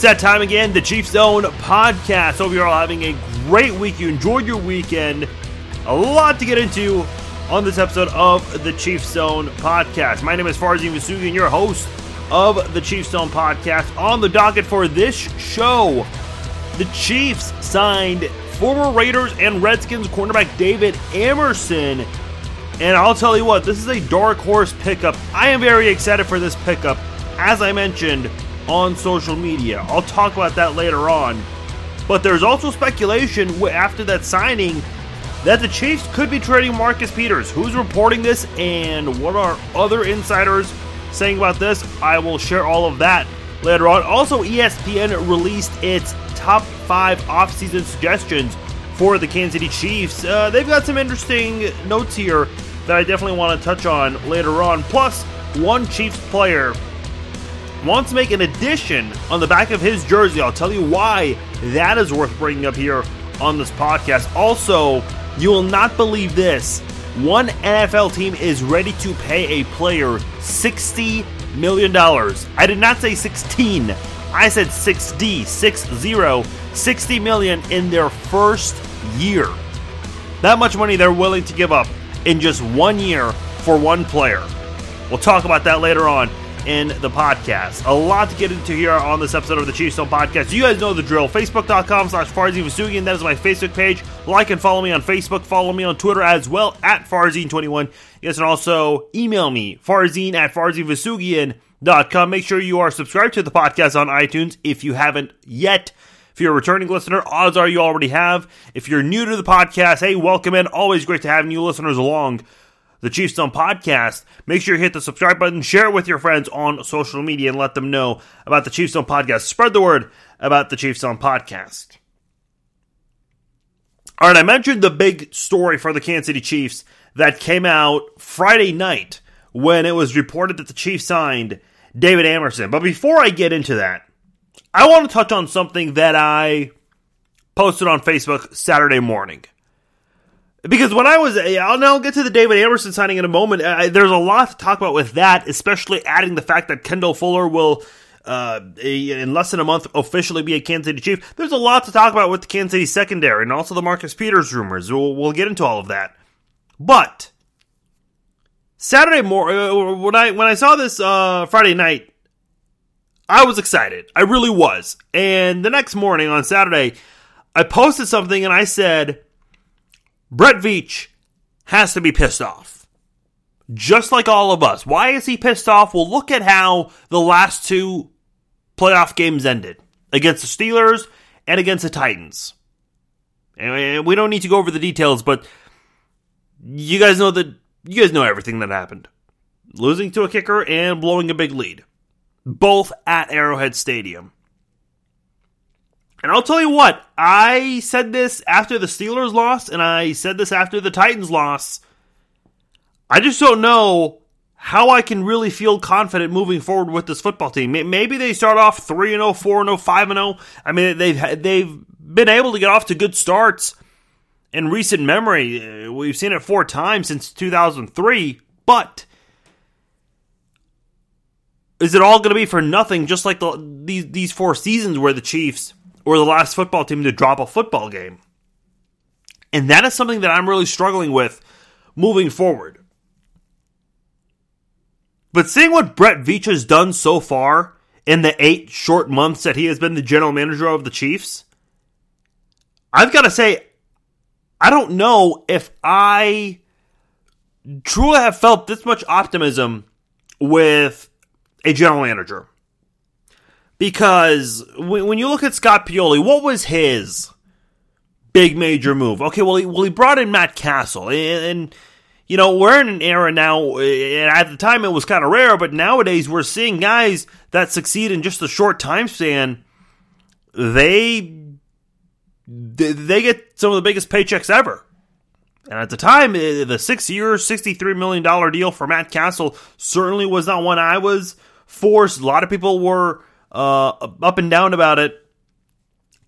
It's that time again, the Chiefs Zone podcast. Hope you're all having a great week. You enjoyed your weekend. A lot to get into on this episode of the Chiefs Zone podcast. My name is Farzin Vousoughian, your host of the Chiefs Zone podcast. On the docket for this show, the Chiefs signed former Raiders and Redskins cornerback David Amerson. And I'll tell you what, this is a dark horse pickup. I am very excited for this pickup. As I mentioned, on social media. I'll talk about that later on. But there's also speculation after that signing that the Chiefs could be trading Marcus Peters. Who's reporting this and what are other insiders saying about this? I will share all of that later on. Also, ESPN released its top five offseason suggestions for the Kansas City Chiefs. Uh, they've got some interesting notes here that I definitely want to touch on later on. Plus, one Chiefs player wants to make an addition on the back of his jersey. I'll tell you why that is worth bringing up here on this podcast. Also, you will not believe this. One NFL team is ready to pay a player $60 million. I did not say 16. I said 6D, 6-0, 60 million in their first year. That much money they're willing to give up in just one year for one player. We'll talk about that later on in the podcast. A lot to get into here on this episode of the Chiefs Zone Podcast. You guys know the drill. Facebook.com slash Farzin Vousoughian. That is my Facebook page. Like and follow me on Facebook. Follow me on Twitter as well at Farzin21. You guys can also email me, Farzin at FarzinVousoughian.com. Make sure you are subscribed to the podcast on iTunes if you haven't yet. If you're a returning listener, odds are you already have. If you're new to the podcast, hey, welcome in. Always great to have new listeners along the Chiefs Zone podcast. Make sure you hit the subscribe button, share it with your friends on social media, and let them know about the Chiefs Zone podcast. Spread the word about the Chiefs Zone podcast. All right, I mentioned the big story for the Kansas City Chiefs that came out Friday night when it was reported that the Chiefs signed David Amerson. But before I get into that, I want to touch on something that I posted on Facebook Saturday morning. Because when I was, I'll now get to the David Amerson signing in a moment. Uh, there's a lot to talk about with that, especially adding the fact that Kendall Fuller will, uh, in less than a month, officially be a Kansas City Chief. There's a lot to talk about with the Kansas City secondary and also the Marcus Peters rumors. We'll, we'll get into all of that. But Saturday morning, uh, when I when I saw this uh, Friday night, I was excited. I really was. And the next morning on Saturday, I posted something and I said Brett Veach has to be pissed off. Just like all of us. Why is he pissed off? Well, look at how the last two playoff games ended against the Steelers and against the Titans. And we don't need to go over the details, but you guys know that you guys know everything that happened. Losing to a kicker and blowing a big lead. Both at Arrowhead Stadium. And I'll tell you what, I said this after the Steelers lost, and I said this after the Titans lost. I just don't know how I can really feel confident moving forward with this football team. Maybe they start off 3 0, 4 0, 5 0. I mean, they've, they've been able to get off to good starts in recent memory. Uh, we've seen it four times since 2003, but is it all going to be for nothing just like the, these, these four seasons where the Chiefs or the last football team to drop a football game. And that is something that I'm really struggling with moving forward. But seeing what Brett Veach has done so far in the eight short months that he has been the general manager of the Chiefs, I've got to say, I don't know if I truly have felt this much optimism with a general manager. Because when you look at Scott Pioli, what was his big major move? Okay, well, he, well, he brought in Matt Cassel, and, and you know we're in an era now. And at the time, it was kind of rare, but nowadays we're seeing guys that succeed in just a short time span. They they get some of the biggest paychecks ever. And at the time, eh, the six year, $63 million deal for Matt Cassel certainly was not one I was forced. A lot of people were uh, up and down about it.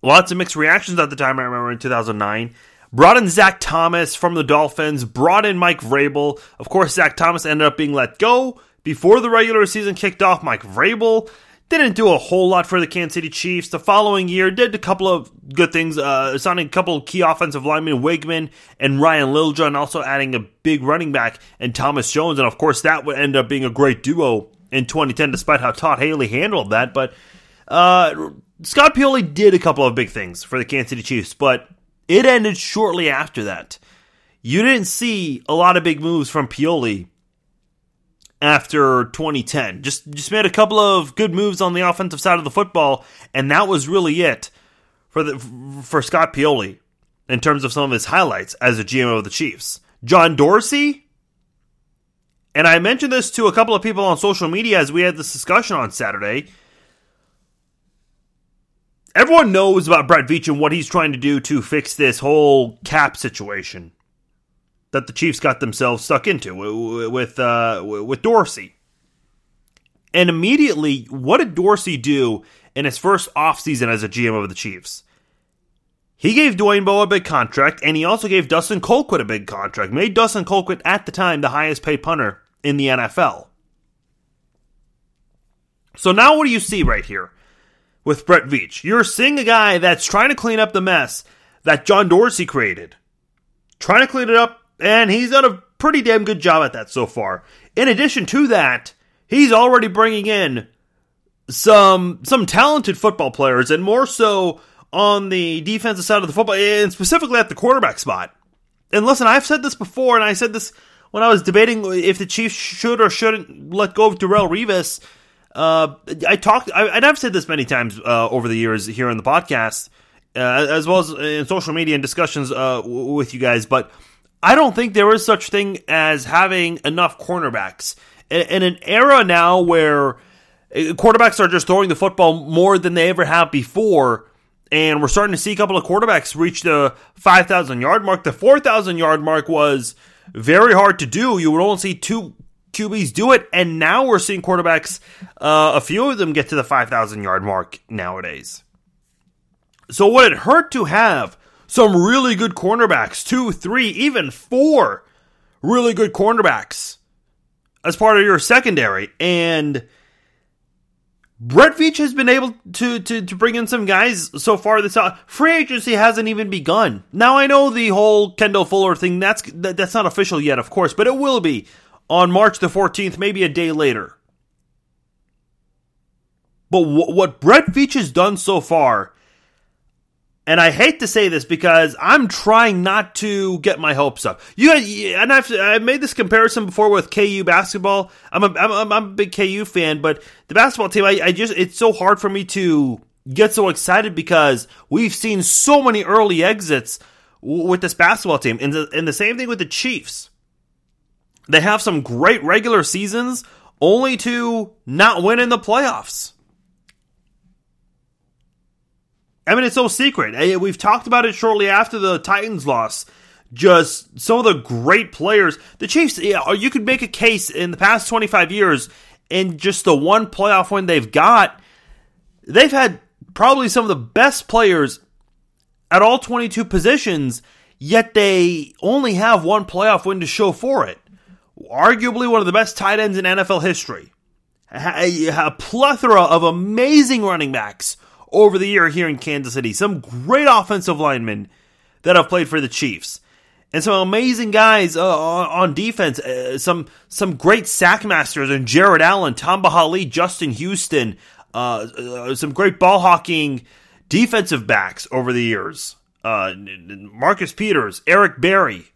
Lots of mixed reactions at the time, I remember in 2009. Brought in Zach Thomas from the Dolphins, brought in Mike Vrabel. Of course, Zach Thomas ended up being let go before the regular season kicked off. Mike Vrabel didn't do a whole lot for the Kansas City Chiefs. The following year did a couple of good things, uh, signing a couple of key offensive linemen, Wiegmann and Ryan Littlejohn, also adding a big running back and Thomas Jones. And of course, that would end up being a great duo in 2010, despite how Todd Haley handled that. But uh, Scott Pioli did a couple of big things for the Kansas City Chiefs, but it ended shortly after that. You didn't see a lot of big moves from Pioli after 2010. Just just made a couple of good moves on the offensive side of the football, and that was really it for the for Scott Pioli in terms of some of his highlights as a GM of the Chiefs. John Dorsey, and I mentioned this to a couple of people on social media as we had this discussion on Saturday. Everyone knows about Brett Veach and what he's trying to do to fix this whole cap situation that the Chiefs got themselves stuck into with uh, with Dorsey. And immediately, what did Dorsey do in his first offseason as a GM of the Chiefs? He gave Dwayne Bowe a big contract, and he also gave Dustin Colquitt a big contract. Made Dustin Colquitt at the time the highest paid punter in the NFL. So now what do you see right here with Brett Veach? You're seeing a guy that's trying to clean up the mess that John Dorsey created. Trying to clean it up and he's done a pretty damn good job at that so far. In addition to that, he's already bringing in some some talented football players, and more so on the defensive side of the football, and specifically at the quarterback spot. And listen, I've said this before, and I said this when I was debating if the Chiefs should or shouldn't let go of Darrelle Revis. Uh, I talked, I, and I've said this many times uh, over the years here on the podcast, uh, as well as in social media and discussions uh, with you guys. But I don't think there is such thing as having enough cornerbacks in, an era now where eh, quarterbacks are just throwing the football more than they ever have before. And we're starting to see a couple of quarterbacks reach the 5,000 yard mark. The 4,000 yard mark was very hard to do. You would only see two QBs do it. And now we're seeing quarterbacks, uh, a few of them get to the 5,000 yard mark nowadays. So, would it hurt to have some really good cornerbacks, two, three, even four really good cornerbacks as part of your secondary. And Brett Veach has been able to, to, to bring in some guys so far this out. Free agency hasn't even begun. Now I know the whole Kendall Fuller thing, that's that, that's not official yet, of course, but it will be on March the 14th, maybe a day later. But w- what Brett Veach has done so far and I hate to say this because I'm trying not to get my hopes up. You and I've I've made this comparison before with KU basketball. I'm a I'm, I'm a big KU fan, but the basketball team, I, I just it's so hard for me to get so excited because we've seen so many early exits with this basketball team, and the, and the same thing with the Chiefs. They have some great regular seasons, only to not win in the playoffs. I mean, it's no secret. We've talked about it shortly after the Titans loss. Just some of the great players. The Chiefs, you could make a case in the past 25 years, in just the one playoff win they've got, they've had probably some of the best players at all 22 positions, yet they only have one playoff win to show for it. Arguably one of the best tight ends in NFL history. A plethora of amazing running backs over the year here in Kansas City. Some great offensive linemen that have played for the Chiefs. And some amazing guys uh, on defense. Uh, some some great sack masters and Jared Allen, Tamba Hali, Justin Houston. Uh, uh, some great ball hawking defensive backs over the years. Uh, Marcus Peters, Eric Berry.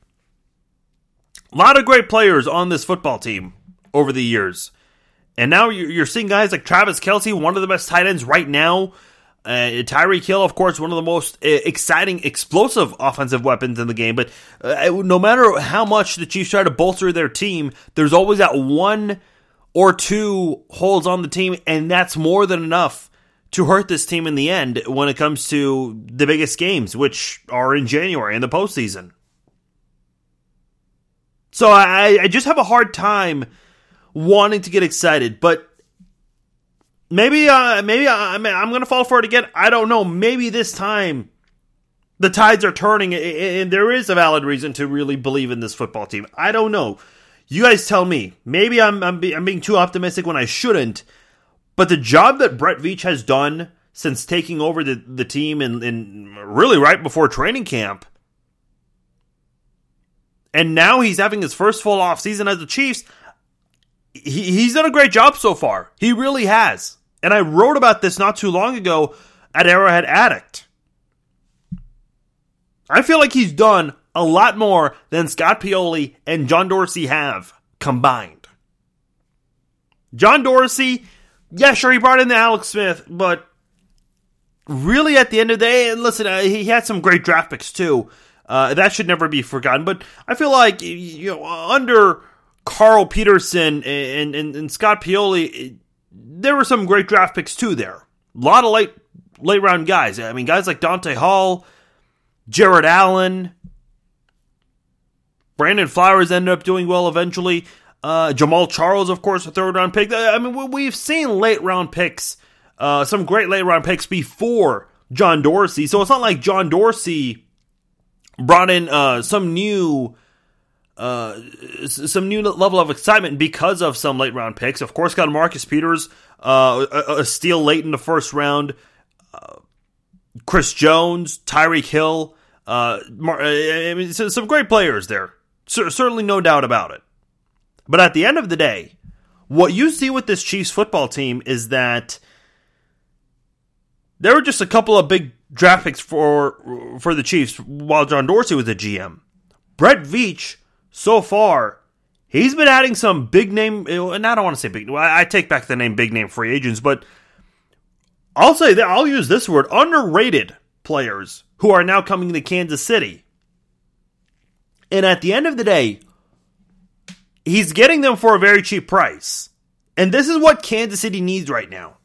A lot of great players on this football team over the years. And now you're seeing guys like Travis Kelce, one of the best tight ends right now uh, Tyreek Hill, of course, one of the most uh, exciting, explosive offensive weapons in the game. But uh, no matter how much the Chiefs try to bolster their team, there's always that one or two holes on the team, and that's more than enough to hurt this team in the end when it comes to the biggest games, which are in January in the postseason. So I, I just have a hard time wanting to get excited, but maybe uh maybe I, I'm gonna fall for it again. I don't know. Maybe this time the tides are turning, and there is a valid reason to really believe in this football team. I don't know. You guys tell me. Maybe I'm I'm, be, I'm being too optimistic when I shouldn't. But the job that Brett Veach has done since taking over the, the team and in really right before training camp, and now he's having his first full off season as the Chiefs. He, he's done a great job so far. He really has. And I wrote about this not too long ago at Arrowhead Addict. I feel like he's done a lot more than Scott Pioli and John Dorsey have combined. John Dorsey, yeah, sure, he brought in the Alex Smith, but really at the end of the day, and listen, uh, he had some great draft picks too. Uh, that should never be forgotten. But I feel like you know under Carl Peterson and, and, and Scott Pioli, there were some great draft picks too. There, a lot of late late round guys. I mean, guys like Dante Hall, Jared Allen, Brandon Flowers ended up doing well eventually. Uh, Jamaal Charles, of course, a third round pick. I mean, we've seen late round picks, uh, some great late round picks before John Dorsey. So it's not like John Dorsey brought in uh, some new. Uh, some new level of excitement because of some late round picks. Of course, got Marcus Peters, uh, a, steal late in the first round. Uh, Chris Jones, Tyreek Hill, uh, I mean, some great players there. certainly, no doubt about it. But at the end of the day, what you see with this Chiefs football team is that there were just a couple of big draft picks for for the Chiefs while John Dorsey was the GM. Brett Veach, so far, he's been adding some big name, and I don't want to say big. I take back the name big name free agents, but I'll say that I'll use this word underrated players who are now coming to Kansas City. And at the end of the day, he's getting them for a very cheap price. And this is what Kansas City needs right now.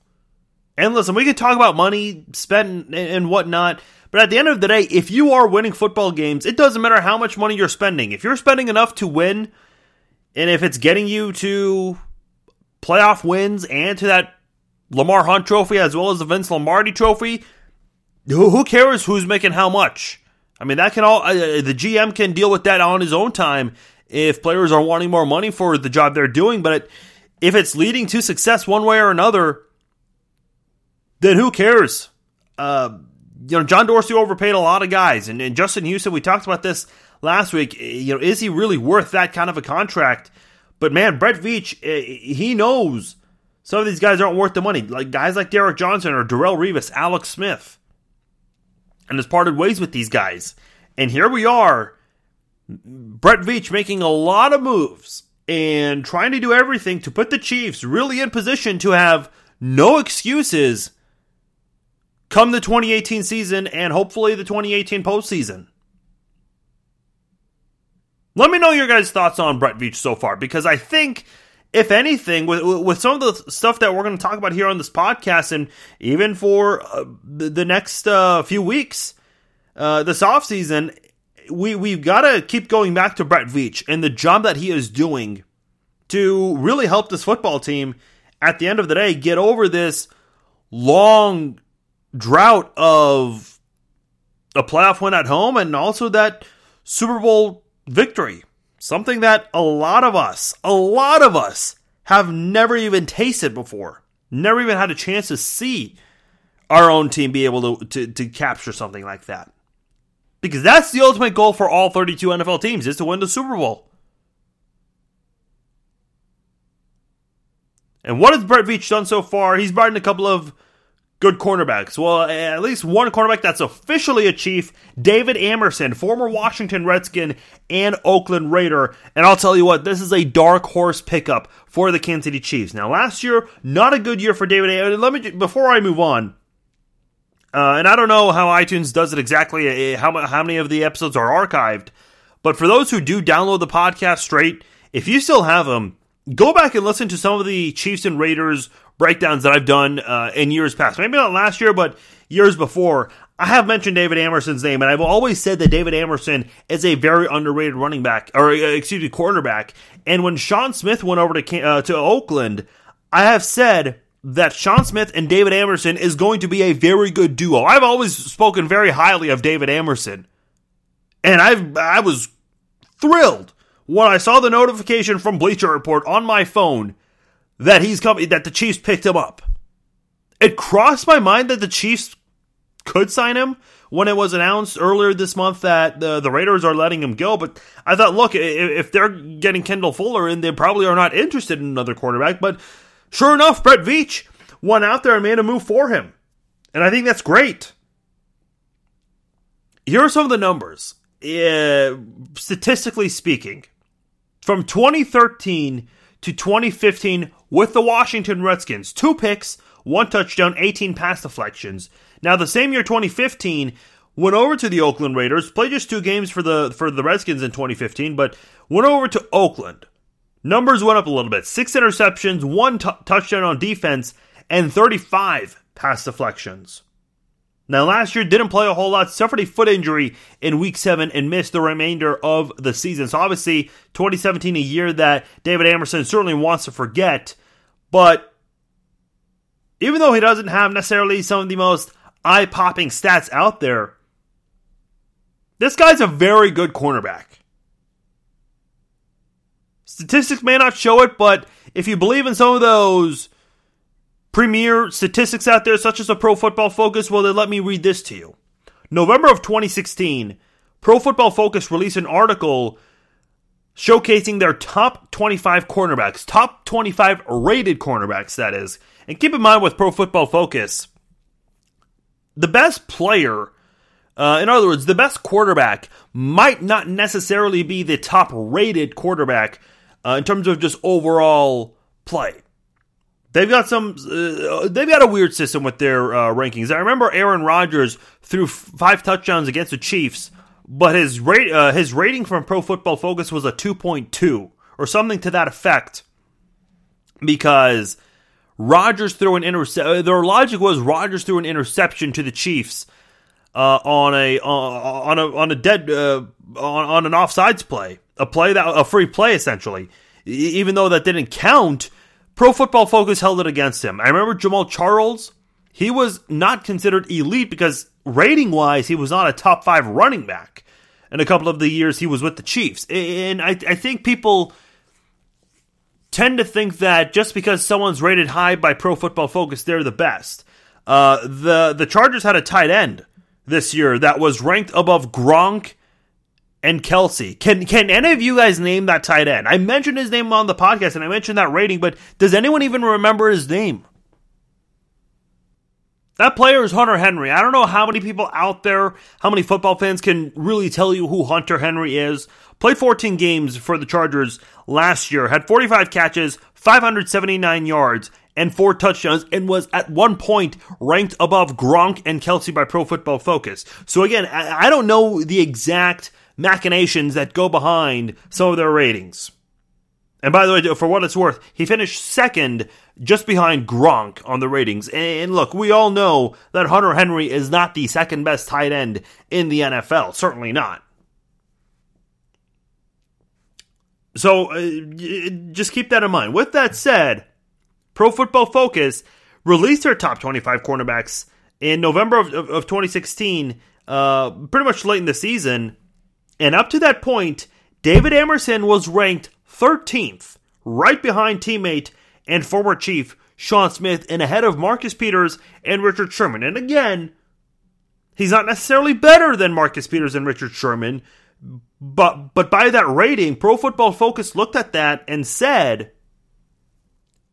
And listen, we can talk about money spent and whatnot, but at the end of the day, if you are winning football games, it doesn't matter how much money you're spending. If you're spending enough to win, and if it's getting you to playoff wins and to that Lamar Hunt trophy as well as the Vince Lombardi trophy, who, cares who's making how much? I mean, that can all, uh, the GM can deal with that on his own time if players are wanting more money for the job they're doing, but if it's leading to success one way or another, then who cares? Uh, you know, John Dorsey overpaid a lot of guys, and, and Justin Houston. We talked about this last week. You know, is he really worth that kind of a contract? But man, Brett Veach, eh, he knows some of these guys aren't worth the money. Like guys like Derrick Johnson or Darrelle Revis, Alex Smith, and has parted ways with these guys. And here we are, Brett Veach making a lot of moves and trying to do everything to put the Chiefs really in position to have no excuses come the 2018 season and hopefully the 2018 postseason. Let me know your guys' thoughts on Brett Veach so far because I think, if anything, with with some of the stuff that we're going to talk about here on this podcast, and even for uh, the, next uh, few weeks, uh, this offseason, we we've got to keep going back to Brett Veach and the job that he is doing to really help this football team. At the end of the day, get over this long drought of a playoff win at home and also that Super Bowl victory. Something that a lot of us, a lot of us have never even tasted before. Never even had a chance to see our own team be able to, to, to capture something like that. Because that's the ultimate goal for all 32 NFL teams is to win the Super Bowl. And what has Brett Veach done so far? He's brought in a couple of good cornerbacks. Well, at least one cornerback that's officially a Chief, David Amerson, former Washington Redskin and Oakland Raider. And I'll tell you what, this is a dark horse pickup for the Kansas City Chiefs. Now, last year, not a good year for David Amerson. Let me before I move on. Uh, and I don't know how iTunes does it exactly, uh, how, how many of the episodes are archived. But for those who do download the podcast straight, if you still have them, go back and listen to some of the Chiefs and Raiders breakdowns that I've done uh, in years past. Maybe not last year, but years before. I have mentioned David Amerson's name, and I've always said that David Amerson is a very underrated running back, or uh, excuse me, quarterback. And when Sean Smith went over to uh, to Oakland, I have said that Sean Smith and David Amerson is going to be a very good duo. I've always spoken very highly of David Amerson, and I've I was thrilled when I saw the notification from Bleacher Report on my phone that he's coming, that the Chiefs picked him up. It crossed my mind that the Chiefs could sign him when it was announced earlier this month that the, the Raiders are letting him go. But I thought, look, if they're getting Kendall Fuller in, they probably are not interested in another quarterback. But sure enough, Brett Veach went out there and made a move for him. And I think that's great. Here are some of the numbers. Statistically speaking, from 2013 to 2015 with the Washington Redskins, two picks, one touchdown, 18 pass deflections. Now, the same year, 2015, went over to the Oakland Raiders, played just two games for the for the Redskins in 2015, but went over to Oakland. Numbers went up a little bit: six interceptions, one t- touchdown on defense, and 35 pass deflections. Now, last year didn't play a whole lot, suffered a foot injury in week seven, and missed the remainder of the season. So, obviously, 2017, a year that David Amerson certainly wants to forget. But even though he doesn't have necessarily some of the most eye popping stats out there. This guy's a very good cornerback. Statistics may not show it, but if you believe in some of those premier statistics out there, such as a Pro Football Focus, well, then let me read this to you. November of 2016, Pro Football Focus released an article showcasing their top 25 cornerbacks, top 25 rated cornerbacks, that is. And keep in mind with Pro Football Focus, the best player, uh, in other words, the best quarterback might not necessarily be the top rated quarterback uh, in terms of just overall play. They've got some. Uh, they've got a weird system with their uh, rankings. I remember Aaron Rodgers threw five touchdowns against the Chiefs, but his rate uh, his rating from Pro Football Focus was a two point two or something to that effect, because Rodgers threw an interception. Uh, their logic was Rodgers threw an interception to the Chiefs uh, on a uh, on a on a dead uh, on, on an offsides play, a play that a free play essentially. Even though that didn't count, Pro Football Focus held it against him. I remember Jamaal Charles. He was not considered elite because rating wise, he was not a top five running back. In a couple of the years he was with the Chiefs, and I, I think people tend to think that just because someone's rated high by Pro Football Focus, they're the best. Uh, the the Chargers had a tight end this year that was ranked above Gronk and Kelce. Can can any of you guys name that tight end? I mentioned his name on the podcast and I mentioned that rating, but does anyone even remember his name? That player is Hunter Henry. I don't know how many people out there, how many football fans can really tell you who Hunter Henry is. Played 14 games for the Chargers last year, had 45 catches, 579 yards, and four touchdowns, and was at one point ranked above Gronk and Kelce by Pro Football Focus. So again, I don't know the exact machinations that go behind some of their ratings. And by the way, for what it's worth, he finished second just behind Gronk on the ratings. And look, we all know that Hunter Henry is not the second best tight end in the NFL. Certainly not. So uh, just keep that in mind. With that said, Pro Football Focus released their top 25 cornerbacks in November of, of, of 2016, uh, pretty much late in the season. And up to that point, David Amerson was ranked 13th, right behind teammate and former Chief Sean Smith, and ahead of Marcus Peters and Richard Sherman. And again, he's not necessarily better than Marcus Peters and Richard Sherman, but but by that rating, Pro Football Focus looked at that and said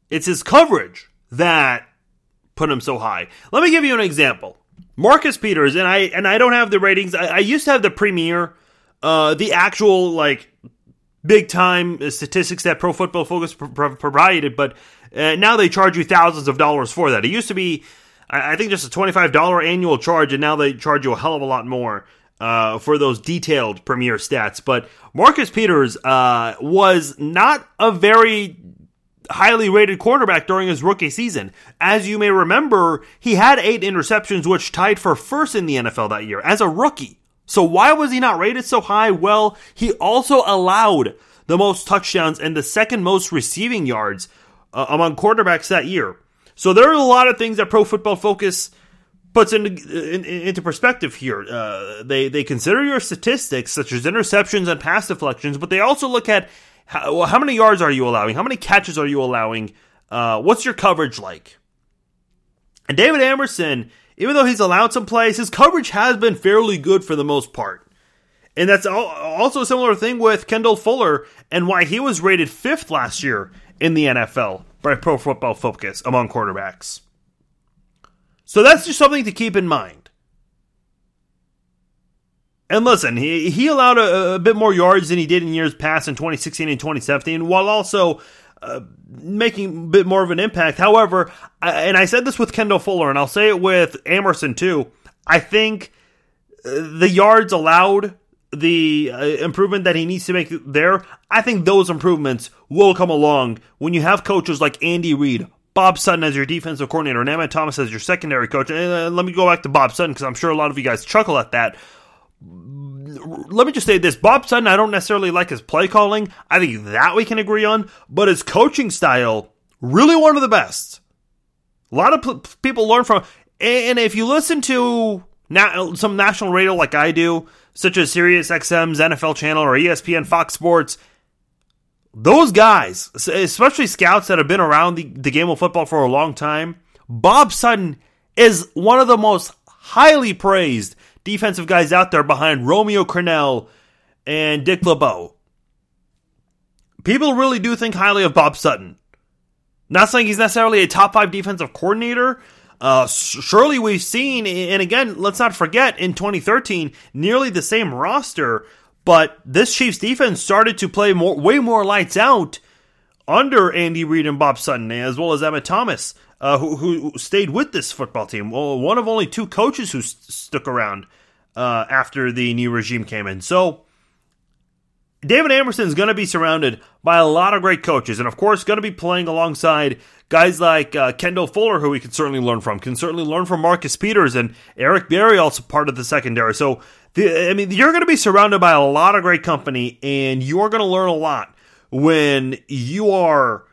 it's his coverage that put him so high. Let me give you an example. Marcus Peters and I and I don't have the ratings. I, I used to have the premier, uh, the actual like big time statistics that Pro Football Focus provided, but uh, now they charge you thousands of dollars for that. It used to be, I, think, just a twenty five dollar annual charge, and now they charge you a hell of a lot more uh, for those detailed premier stats. But Marcus Peters uh, was not a very highly rated quarterback during his rookie season. As you may remember, he had eight interceptions, which tied for first in the NFL that year as a rookie. So why was he not rated so high? Well, he also allowed the most touchdowns and the second most receiving yards uh, among quarterbacks that year. So there are a lot of things that Pro Football Focus puts into in, into perspective here. Uh, they they consider your statistics such as interceptions and pass deflections, but they also look at how, well, how many yards are you allowing, how many catches are you allowing, uh, what's your coverage like, And David Amerson, even though he's allowed some plays, his coverage has been fairly good for the most part. And that's also a similar thing with Kendall Fuller and why he was rated fifth last year in the NFL by Pro Football Focus among quarterbacks. So that's just something to keep in mind. And listen, he, he allowed a, a bit more yards than he did in years past in 2016 and 2017, while also making a bit more of an impact. However, I, and I said this with Kendall Fuller, and I'll say it with Amerson too. I think uh, the yards allowed the uh, improvement that he needs to make there, I think those improvements will come along when you have coaches like Andy Reid, Bob Sutton as your defensive coordinator, and Emmitt Thomas as your secondary coach. And uh, let me go back to Bob Sutton because I'm sure a lot of you guys chuckle at that. Let me just say this Bob Sutton, I don't necessarily like his play calling. I think that we can agree on, but his coaching style, really one of the best. A lot of p- people learn from. And if you listen to na- some national radio like I do, such as Sirius XM's NFL channel or ESPN Fox Sports, those guys, especially scouts that have been around the, the game of football for a long time, Bob Sutton is one of the most highly praised defensive guys out there behind Romeo Crennel and Dick LeBeau. People really do think highly of Bob Sutton. Not saying he's necessarily a top five defensive coordinator, uh, surely we've seen, and again, let's not forget, in 2013, nearly the same roster, but this Chiefs defense started to play more, way more lights out under Andy Reid and Bob Sutton, as well as Emmitt Thomas, uh, who, who, stayed with this football team. Well, one of only two coaches who st- stuck around uh, after the new regime came in. So, David Amerson is going to be surrounded by a lot of great coaches, and of course, going to be playing alongside guys like uh, Kendall Fuller, who we can certainly learn from, can certainly learn from Marcus Peters and Eric Berry, also part of the secondary. So, the, I mean, you're going to be surrounded by a lot of great company, and you're going to learn a lot when you are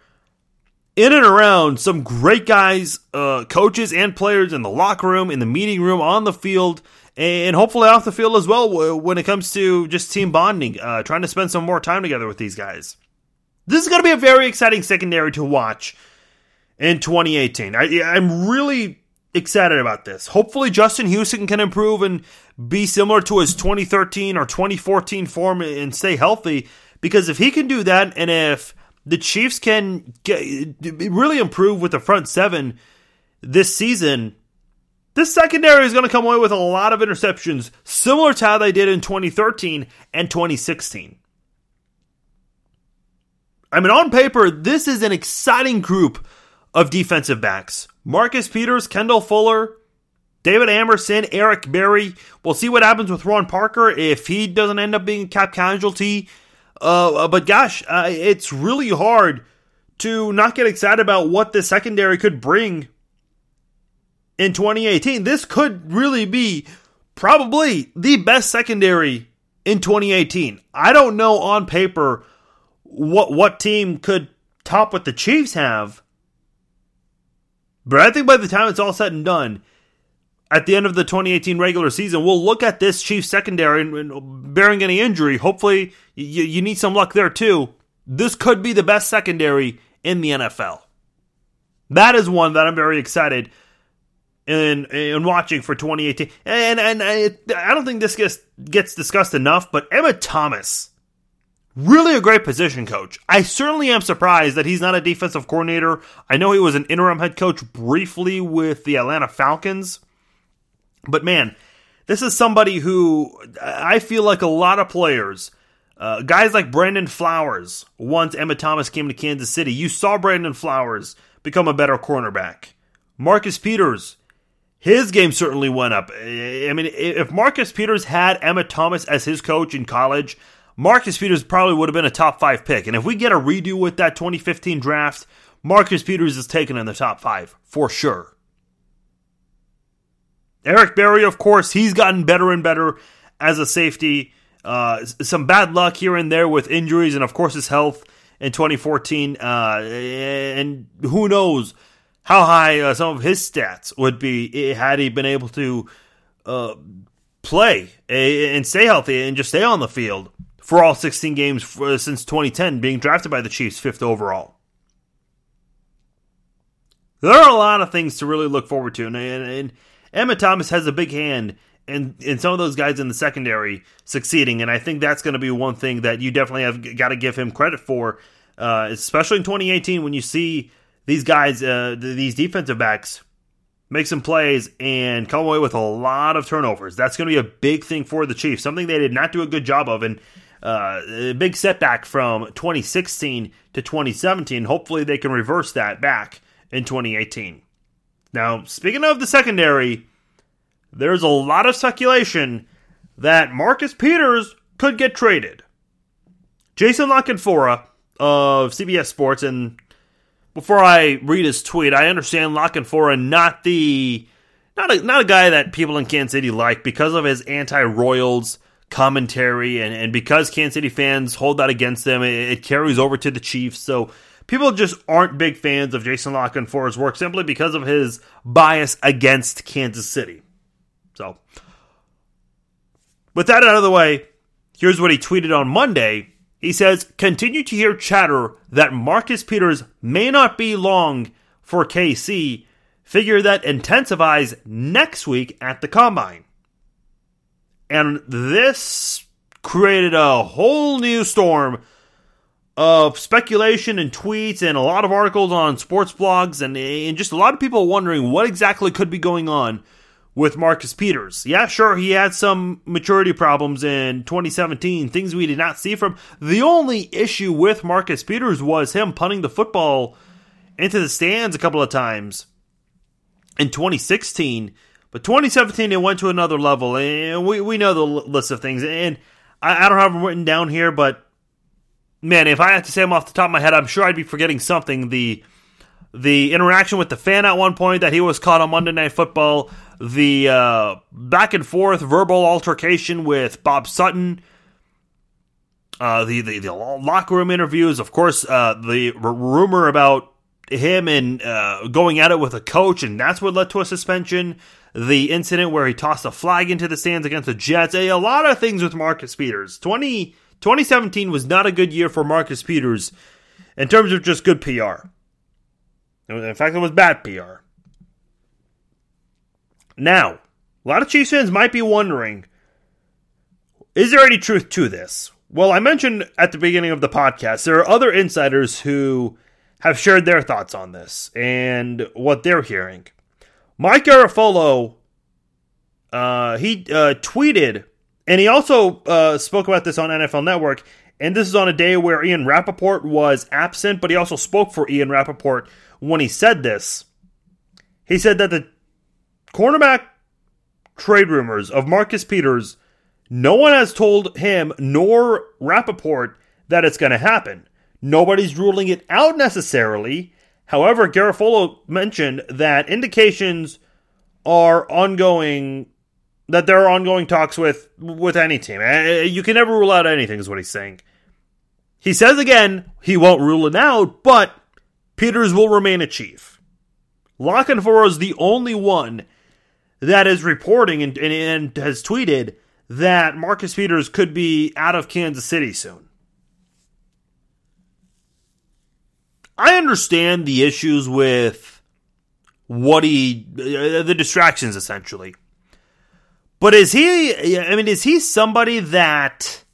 in and around some great guys, uh, coaches, and players in the locker room, in the meeting room, on the field and hopefully off the field as well when it comes to just team bonding, uh, trying to spend some more time together with these guys. This is going to be a very exciting secondary to watch in 2018. I, I'm really excited about this. Hopefully, Justin Houston can improve and be similar to his 2013 or 2014 form and stay healthy. Because if he can do that, and if the Chiefs can get, really improve with the front seven this season, this secondary is going to come away with a lot of interceptions, similar to how they did in 2013 and 2016. I mean, on paper, this is an exciting group of defensive backs. Marcus Peters, Kendall Fuller, David Amerson, Eric Berry. We'll see what happens with Ron Parker if he doesn't end up being a cap casualty. Uh, but gosh, uh, it's really hard to not get excited about what the secondary could bring in 2018. This could really be probably the best secondary in 2018. I don't know on paper what what team could top what the Chiefs have. But I think by the time it's all said and done, at the end of the 2018 regular season, we'll look at this Chiefs secondary and, and bearing any injury. Hopefully, you, you need some luck there too. This could be the best secondary in the NFL. That is one that I'm very excited in in watching for 2018. And and I, I don't think this gets gets discussed enough, but Emmitt Thomas, really a great position coach. I certainly am surprised that he's not a defensive coordinator. I know he was an interim head coach briefly with the Atlanta Falcons, but man, this is somebody who I feel like a lot of players. Uh, guys like Brandon Flowers, once Emmitt Thomas came to Kansas City, you saw Brandon Flowers become a better cornerback. Marcus Peters his game certainly went up. I mean, if Marcus Peters had Emmitt Thomas as his coach in college, Marcus Peters probably would have been a top five pick. And if we get a redo with that 2015 draft, Marcus Peters is taken in the top five for sure. Eric Berry, of course, he's gotten better and better as a safety. Uh, some bad luck here and there with injuries, and of course his health in 2014. Uh, and who knows how high uh, some of his stats would be had he been able to uh, play and stay healthy and just stay on the field for all 16 games for, since 2010, being drafted by the Chiefs fifth overall. There are a lot of things to really look forward to, and, and, and Emmitt Thomas has a big hand in, in some of those guys in the secondary succeeding, and I think that's going to be one thing that you definitely have got to give him credit for, uh, especially in 2018 when you see these guys, uh, these defensive backs, make some plays and come away with a lot of turnovers. That's going to be a big thing for the Chiefs, something they did not do a good job of, and uh, a big setback from 2016 to 2017. Hopefully, they can reverse that back in 2018. Now, speaking of the secondary, there's a lot of speculation that Marcus Peters could get traded. Jason La Canfora of CBS Sports, and before I read his tweet, I understand La Canfora not the not a not a guy that people in Kansas City like because of his anti-Royals commentary and, and because Kansas City fans hold that against them, it, it carries over to the Chiefs. So people just aren't big fans of Jason La Canfora's work simply because of his bias against Kansas City. So, with that out of the way, here's what he tweeted on Monday. He says, Continue to hear chatter that Marcus Peters may not be long for KC. Figure that intensifies next week at the combine. And this created a whole new storm of speculation and tweets and a lot of articles on sports blogs and, and just a lot of people wondering what exactly could be going on with Marcus Peters. Yeah, sure, he had some maturity problems in 2017, things we did not see from. The only issue with Marcus Peters was him punting the football into the stands a couple of times in 2016. But 2017, it went to another level, and we, we know the list of things. And I, I don't have them written down here, but man, if I had to say them off the top of my head, I'm sure I'd be forgetting something. The the interaction with the fan at one point that he was caught on Monday Night Football, the uh, back and forth verbal altercation with Bob Sutton, uh, the, the, the locker room interviews, of course, uh, the r- rumor about him and uh, going at it with a coach, and that's what led to a suspension. The incident where he tossed a flag into the stands against the Jets. A, a lot of things with Marcus Peters. 20, 2017 was not a good year for Marcus Peters in terms of just good PR. In fact, it was bad PR. Now, a lot of Chiefs fans might be wondering is there any truth to this? Well, I mentioned at the beginning of the podcast, there are other insiders who have shared their thoughts on this and what they're hearing. Mike Garafolo, uh, he uh, tweeted, and he also uh, spoke about this on NFL Network. And this is on a day where Ian Rapoport was absent, but he also spoke for Ian Rapoport when he said this. He said that the cornerback trade rumors of Marcus Peters, no one has told him nor Rapoport that it's going to happen. Nobody's ruling it out necessarily. However, Garafolo mentioned that indications are ongoing that there are ongoing talks with with any team. Eh, you can never rule out anything, is what he's saying. He says again he won't rule it out, but Peters will remain a chief. La Canfora is the only one that is reporting and, and, and has tweeted that Marcus Peters could be out of Kansas City soon. I understand the issues with what he, uh, the distractions essentially. But is he, I mean, is he somebody that,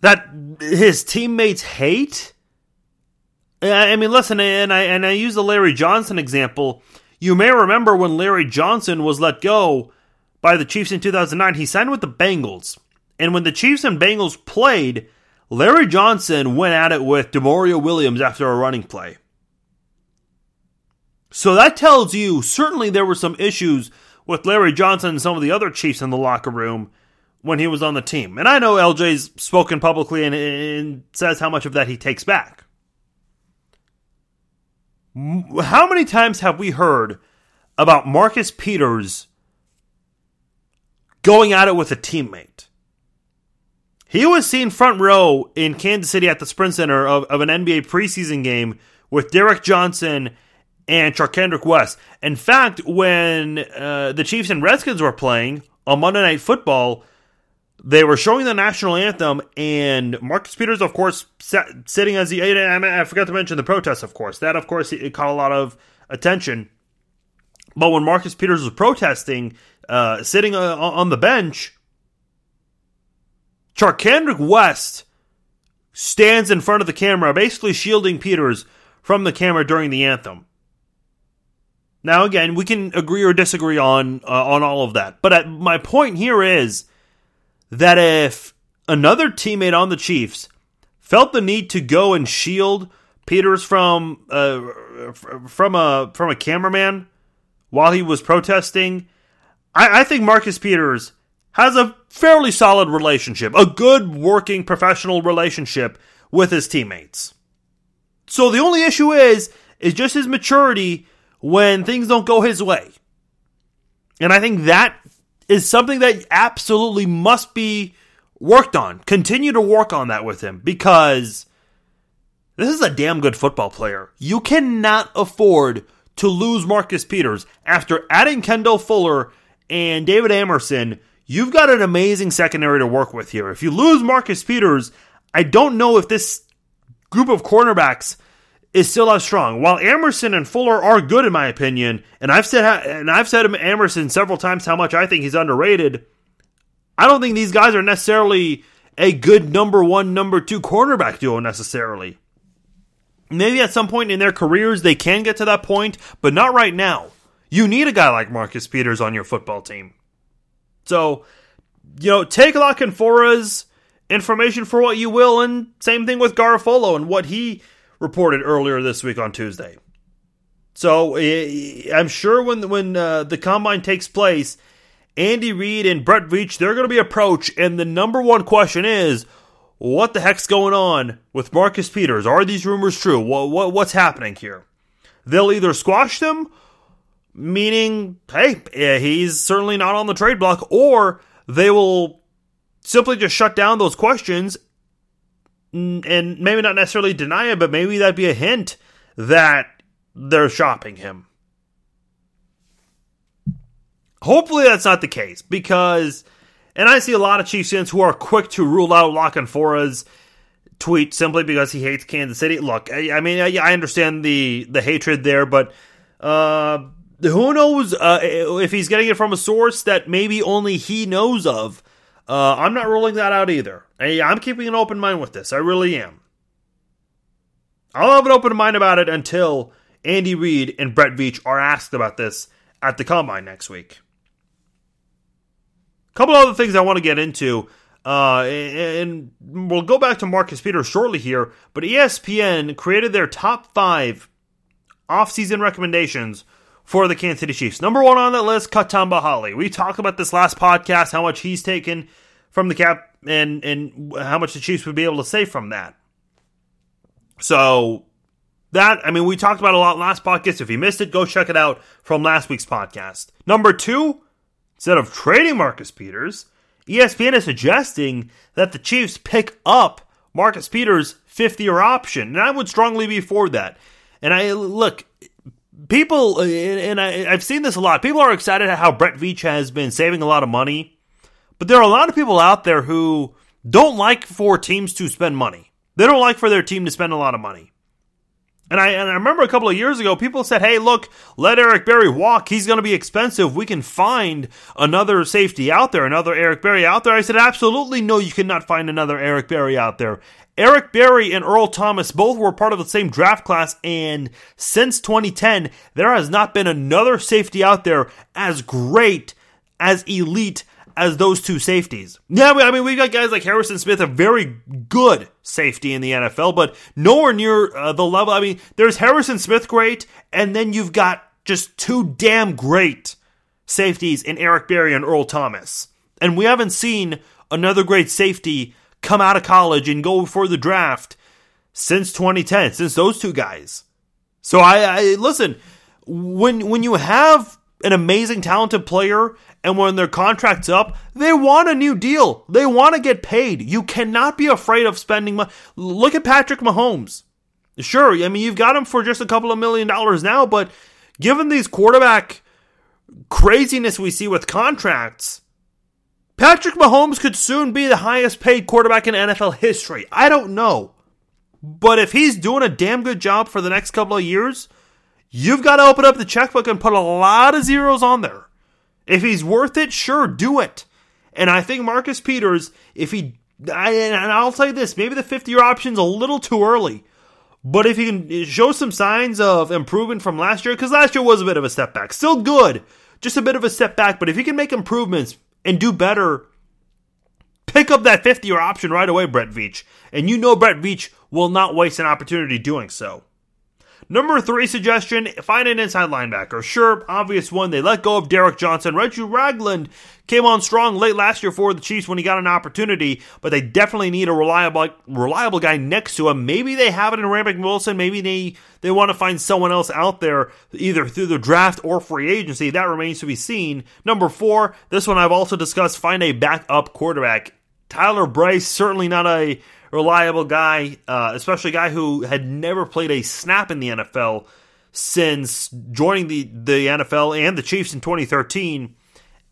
that his teammates hate? I mean, listen, and I, and I use the Larry Johnson example. You may remember when Larry Johnson was let go by the Chiefs in 2009, he signed with the Bengals. And when the Chiefs and Bengals played, Larry Johnson went at it with Demorrio Williams after a running play. So that tells you certainly there were some issues with Larry Johnson and some of the other Chiefs in the locker room when he was on the team. And I know LJ's spoken publicly and, and says how much of that he takes back. How many times have we heard about Marcus Peters going at it with a teammate? He was seen front row in Kansas City at the Sprint Center of, of an NBA preseason game with Derrick Johnson and Charcandrick West. In fact, when uh, the Chiefs and Redskins were playing on Monday Night Football, they were showing the national anthem, and Marcus Peters, of course, sat, sitting as the. I forgot to mention the protest, of course. That, of course, it caught a lot of attention. But when Marcus Peters was protesting, uh, sitting uh, on the bench, Charcandrick West stands in front of the camera, basically shielding Peters from the camera during the anthem. Now, again, we can agree or disagree on uh, on all of that, but at, my point here is that if another teammate on the Chiefs felt the need to go and shield Peters from uh, from a from a cameraman while he was protesting, I, I think Marcus Peters has a fairly solid relationship, a good working professional relationship with his teammates. So the only issue is is just his maturity when things don't go his way. And I think that is something that absolutely must be worked on. Continue to work on that with him because this is a damn good football player. You cannot afford to lose Marcus Peters after adding Kendall Fuller and David Amerson. You've got an amazing secondary to work with here. If you lose Marcus Peters, I don't know if this group of cornerbacks is still as strong. While Amerson and Fuller are good in my opinion, and I've said and I've said to Amerson several times how much I think he's underrated. I don't think these guys are necessarily a good number one, number two cornerback duo necessarily. Maybe at some point in their careers they can get to that point, but not right now. You need a guy like Marcus Peters on your football team. So, you know, take La Canfora's information for what you will, and same thing with Garafolo and what he reported earlier this week on Tuesday. So I'm sure when when uh, the combine takes place, Andy Reid and Brett Veach they're going to be approached, and the number one question is, what the heck's going on with Marcus Peters? Are these rumors true? What, what what's happening here? They'll either squash them, meaning hey he's certainly not on the trade block, or they will simply just shut down those questions and maybe not necessarily deny it, but maybe that'd be a hint that they're shopping him. Hopefully that's not the case because, and I see a lot of Chiefs fans who are quick to rule out La Canfora's tweet simply because he hates Kansas City. Look, I, I mean, I, I, understand the the hatred there, but uh, who knows uh, if he's getting it from a source that maybe only he knows of. Uh, I'm not ruling that out either. I'm keeping an open mind with this. I really am. I'll have an open mind about it until Andy Reid and Brett Veach are asked about this at the combine next week. A couple other things I want to get into, uh, and we'll go back to Marcus Peters shortly here, but ESPN created their top five offseason recommendations for the Kansas City Chiefs. Number one on that list, cut Tamba Hali. We talked about this last podcast, how much he's taken from the cap and and how much the Chiefs would be able to save from that. So that I mean, we talked about a lot last podcast. If you missed it, go check it out from last week's podcast. Number two, instead of trading Marcus Peters, ESPN is suggesting that the Chiefs pick up Marcus Peters' fifth year option, and I would strongly be for that. And I look, people, uh, and I, I've seen this a lot. People are excited at how Brett Veach has been saving a lot of money but there are a lot of people out there who don't like for teams to spend money. They don't like for their team to spend a lot of money. And I, and I remember a couple of years ago, people said, hey, look, let Eric Berry walk. He's going to be expensive. We can find another safety out there, another Eric Berry out there. I said, absolutely no, you cannot find another Eric Berry out there. Eric Berry and Earl Thomas both were part of the same draft class, and since 2010, there has not been another safety out there as great, as elite as those two safeties. Yeah, I mean, we've got guys like Harrison Smith, a very good safety in the NFL, but nowhere near uh, the level. I mean, there's Harrison Smith great, and then you've got just two damn great safeties in Eric Berry and Earl Thomas. And we haven't seen another great safety come out of college and go for the draft since 2010, since those two guys. So I, I listen, when when you have an amazing talented player and when their contract's up, they want a new deal. They want to get paid. You cannot be afraid of spending money. Look at Patrick Mahomes. Sure, I mean, you've got him for just a couple of million dollars now, but given these quarterback craziness we see with contracts, Patrick Mahomes could soon be the highest paid quarterback in NFL history. I don't know. But if he's doing a damn good job for the next couple of years, you've got to open up the checkbook and put a lot of zeros on there. If he's worth it, sure, do it. And I think Marcus Peters, if he, I, and I'll tell you this, maybe the 50 year option's a little too early. But if he can show some signs of improvement from last year, because last year was a bit of a step back, still good, just a bit of a step back. But if he can make improvements and do better, pick up that 50 year option right away, Brett Veach. And you know Brett Veach will not waste an opportunity doing so. Number three suggestion find an inside linebacker. Sure, obvious one. They let go of Derrick Johnson. Reggie Ragland came on strong late last year for the Chiefs when he got an opportunity, but they definitely need a reliable reliable guy next to him. Maybe they have it in Ramik Wilson. Maybe they, they want to find someone else out there, either through the draft or free agency. That remains to be seen. Number four, this one I've also discussed find a backup quarterback. Tyler Bray, certainly not a reliable guy, uh, especially a guy who had never played a snap in the NFL since joining the, the NFL and the Chiefs in 2013.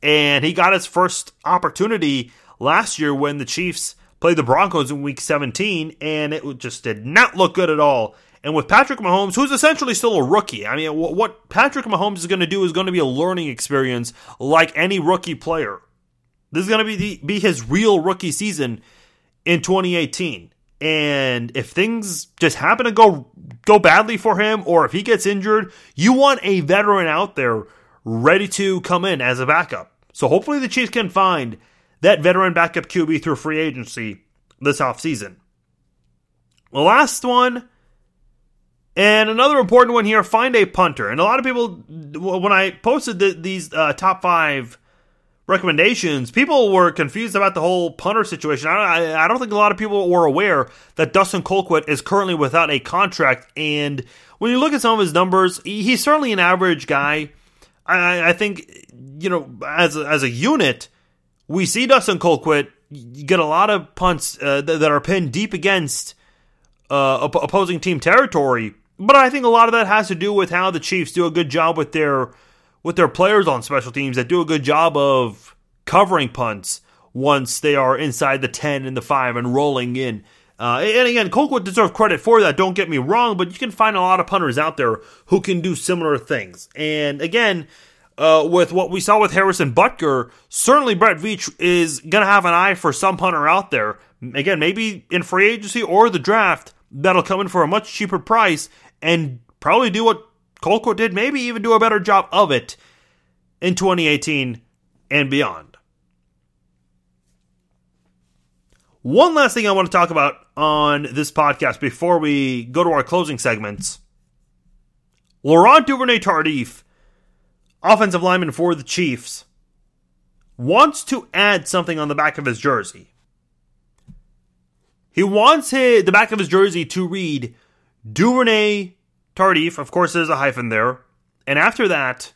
And he got his first opportunity last year when the Chiefs played the Broncos in week 17, and it just did not look good at all. And with Patrick Mahomes, who's essentially still a rookie, I mean, what Patrick Mahomes is going to do is going to be a learning experience like any rookie player. This is going to be the, be his real rookie season, in 2018. And if things just happen to go go badly for him or if he gets injured, you want a veteran out there ready to come in as a backup. So hopefully the Chiefs can find that veteran backup QB through free agency this offseason. The last one and another important one here find a punter. And a lot of people, when I posted the, these uh, top five recommendations, people were confused about the whole punter situation. I, I, don't think a lot of people were aware that Dustin Colquitt is currently without a contract. And when you look at some of his numbers, he's certainly an average guy. I, I think, you know, as a, as a unit, we see Dustin Colquitt get a lot of punts uh, that, are pinned deep against uh, opposing team territory. But I think a lot of that has to do with how the Chiefs do a good job with their with their players on special teams that do a good job of covering punts once they are inside the 10 and the 5 and rolling in. Uh, and again, Colquitt deserves credit for that, don't get me wrong, but you can find a lot of punters out there who can do similar things. And again, uh, with what we saw with Harrison Butker, certainly Brett Veach is going to have an eye for some punter out there. Again, maybe in free agency or the draft, that'll come in for a much cheaper price and probably do what Colquitt did maybe even do a better job of it in 2018 and beyond. One last thing I want to talk about on this podcast before we go to our closing segments. Laurent Duvernay Tardif, offensive lineman for the Chiefs, wants to add something on the back of his jersey. He wants his, the back of his jersey to read Duvernay Tardif, of course, there's a hyphen there. And after that,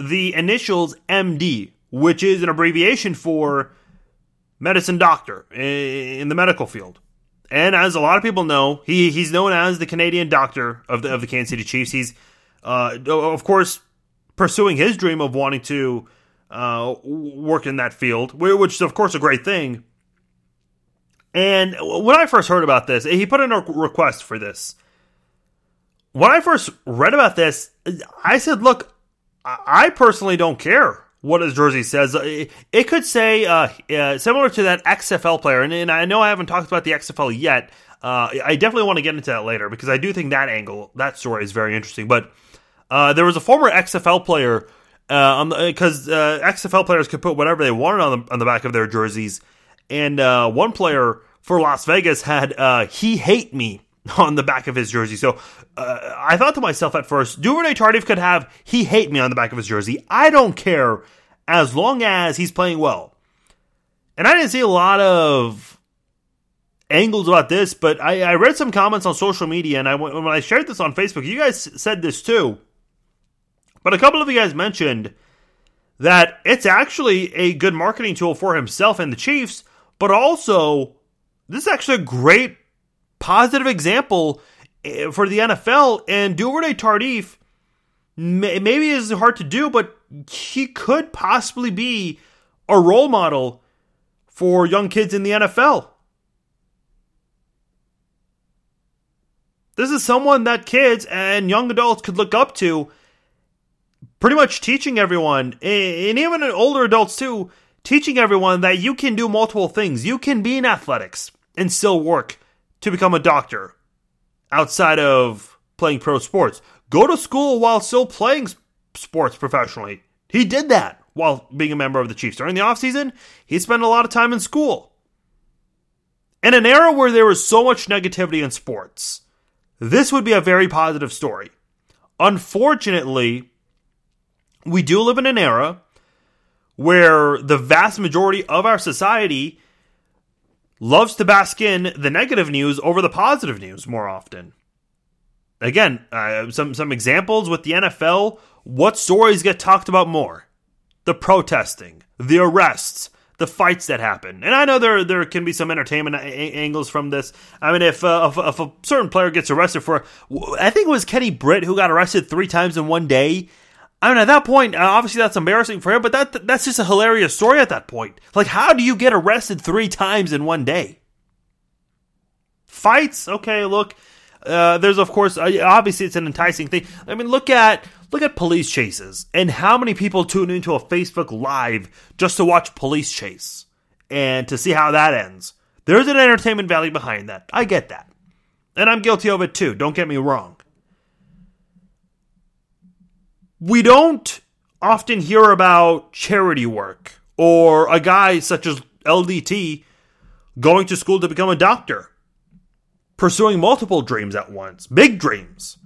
the initials MD, which is an abbreviation for medicine doctor in the medical field. And as a lot of people know, he he's known as the Canadian doctor of the of the Kansas City Chiefs. He's uh, of course pursuing his dream of wanting to uh, work in that field, which is of course a great thing. And when I first heard about this, he put in a request for this when I first read about this, I said, look, I personally don't care what his jersey says. It could say uh, uh, similar to that XFL player, and, and, I know I haven't talked about the XFL yet. Uh, I definitely want to get into that later because I do think that angle, that story is very interesting. But uh, there was a former XFL player because uh, uh, XFL players could put whatever they wanted on the on the back of their jerseys, and one player for Las Vegas had "He Hate Me." on the back of his jersey. So uh, I thought to myself at first, Duvernay Tardif could have he hate me on the back of his jersey. I don't care as long as he's playing well. And I didn't see a lot of angles about this, but I, I read some comments on social media, and I when I shared this on Facebook, you guys said this too. But a couple of you guys mentioned that it's actually a good marketing tool for himself and the Chiefs, but also this is actually a great positive example eh, for the NFL. And Duvernay Tardif, maybe is hard to do, but he could possibly be a role model for young kids in the NFL. This is someone that kids and young adults could look up to, pretty much teaching everyone, and even older adults too, teaching everyone that you can do multiple things. You can be in athletics and still work to become a doctor outside of playing pro sports. Go to school while still playing sports professionally. He did that while being a member of the Chiefs. During the offseason, he spent a lot of time in school. In an era where there was so much negativity in sports, this would be a very positive story. Unfortunately, we do live in an era where the vast majority of our society loves to bask in the negative news over the positive news more often. Again, uh, some some examples with the NFL. What stories get talked about more? The protesting, the arrests, the fights that happen. And I know there there can be some entertainment a- angles from this. I mean, if, uh, if, if a certain player gets arrested for, I think it was Kenny Britt who got arrested three times in one day. I mean, at that point, uh, obviously that's embarrassing for him, but that that's just a hilarious story at that point. Like, how do you get arrested three times in one day? Fights, okay. Look, uh, there's of course, uh, obviously, it's an enticing thing. I mean, look at look at police chases and how many people tune into a Facebook Live just to watch police chase and to see how that ends. There's an entertainment value behind that. I get that, and I'm guilty of it too. Don't get me wrong. We don't often hear about charity work or a guy such as LDT going to school to become a doctor, pursuing multiple dreams at once, big dreams.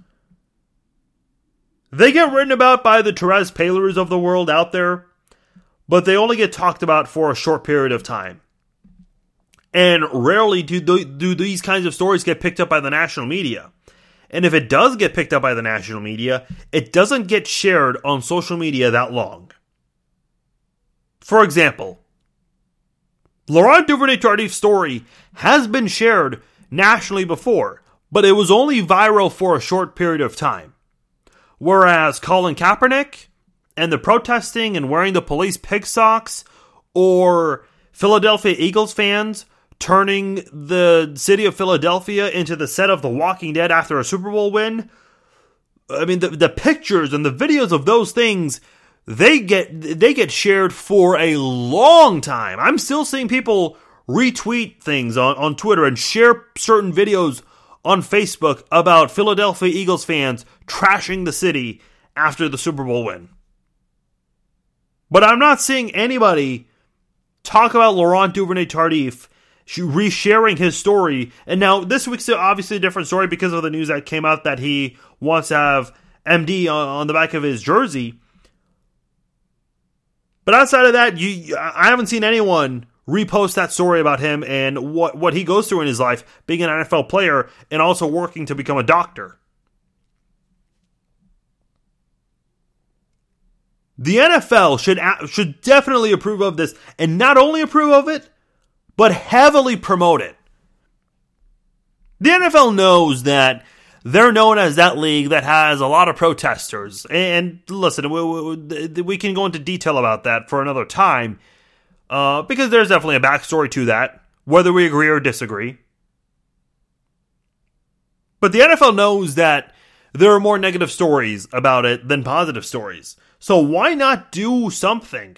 They get written about by the Terez Paylors of the world out there, but they only get talked about for a short period of time. And rarely do, do these kinds of stories get picked up by the national media. And if it does get picked up by the national media, it doesn't get shared on social media that long. For example, Laurent Duvernay Tardif's story has been shared nationally before, but it was only viral for a short period of time. Whereas Colin Kaepernick and the protesting and wearing the police pig socks, or Philadelphia Eagles fans turning the city of Philadelphia into the set of The Walking Dead after a Super Bowl win. I mean, the, the pictures and the videos of those things they get they get shared for a long time. I'm still seeing people retweet things on, on Twitter and share certain videos on Facebook about Philadelphia Eagles fans trashing the city after the Super Bowl win. But I'm not seeing anybody talk about Laurent Duvernay Tardif resharing his story. And now this week's obviously a different story because of the news that came out that he wants to have MD on, the back of his jersey. But outside of that, you I haven't seen anyone repost that story about him and what what he goes through in his life being an NFL player and also working to become a doctor. The NFL should should definitely approve of this and not only approve of it, but heavily promote it. The NFL knows that they're known as that league that has a lot of protesters. And listen, we, we, we can go into detail about that for another time uh, because there's definitely a backstory to that, whether we agree or disagree. But the NFL knows that there are more negative stories about it than positive stories. So why not do something?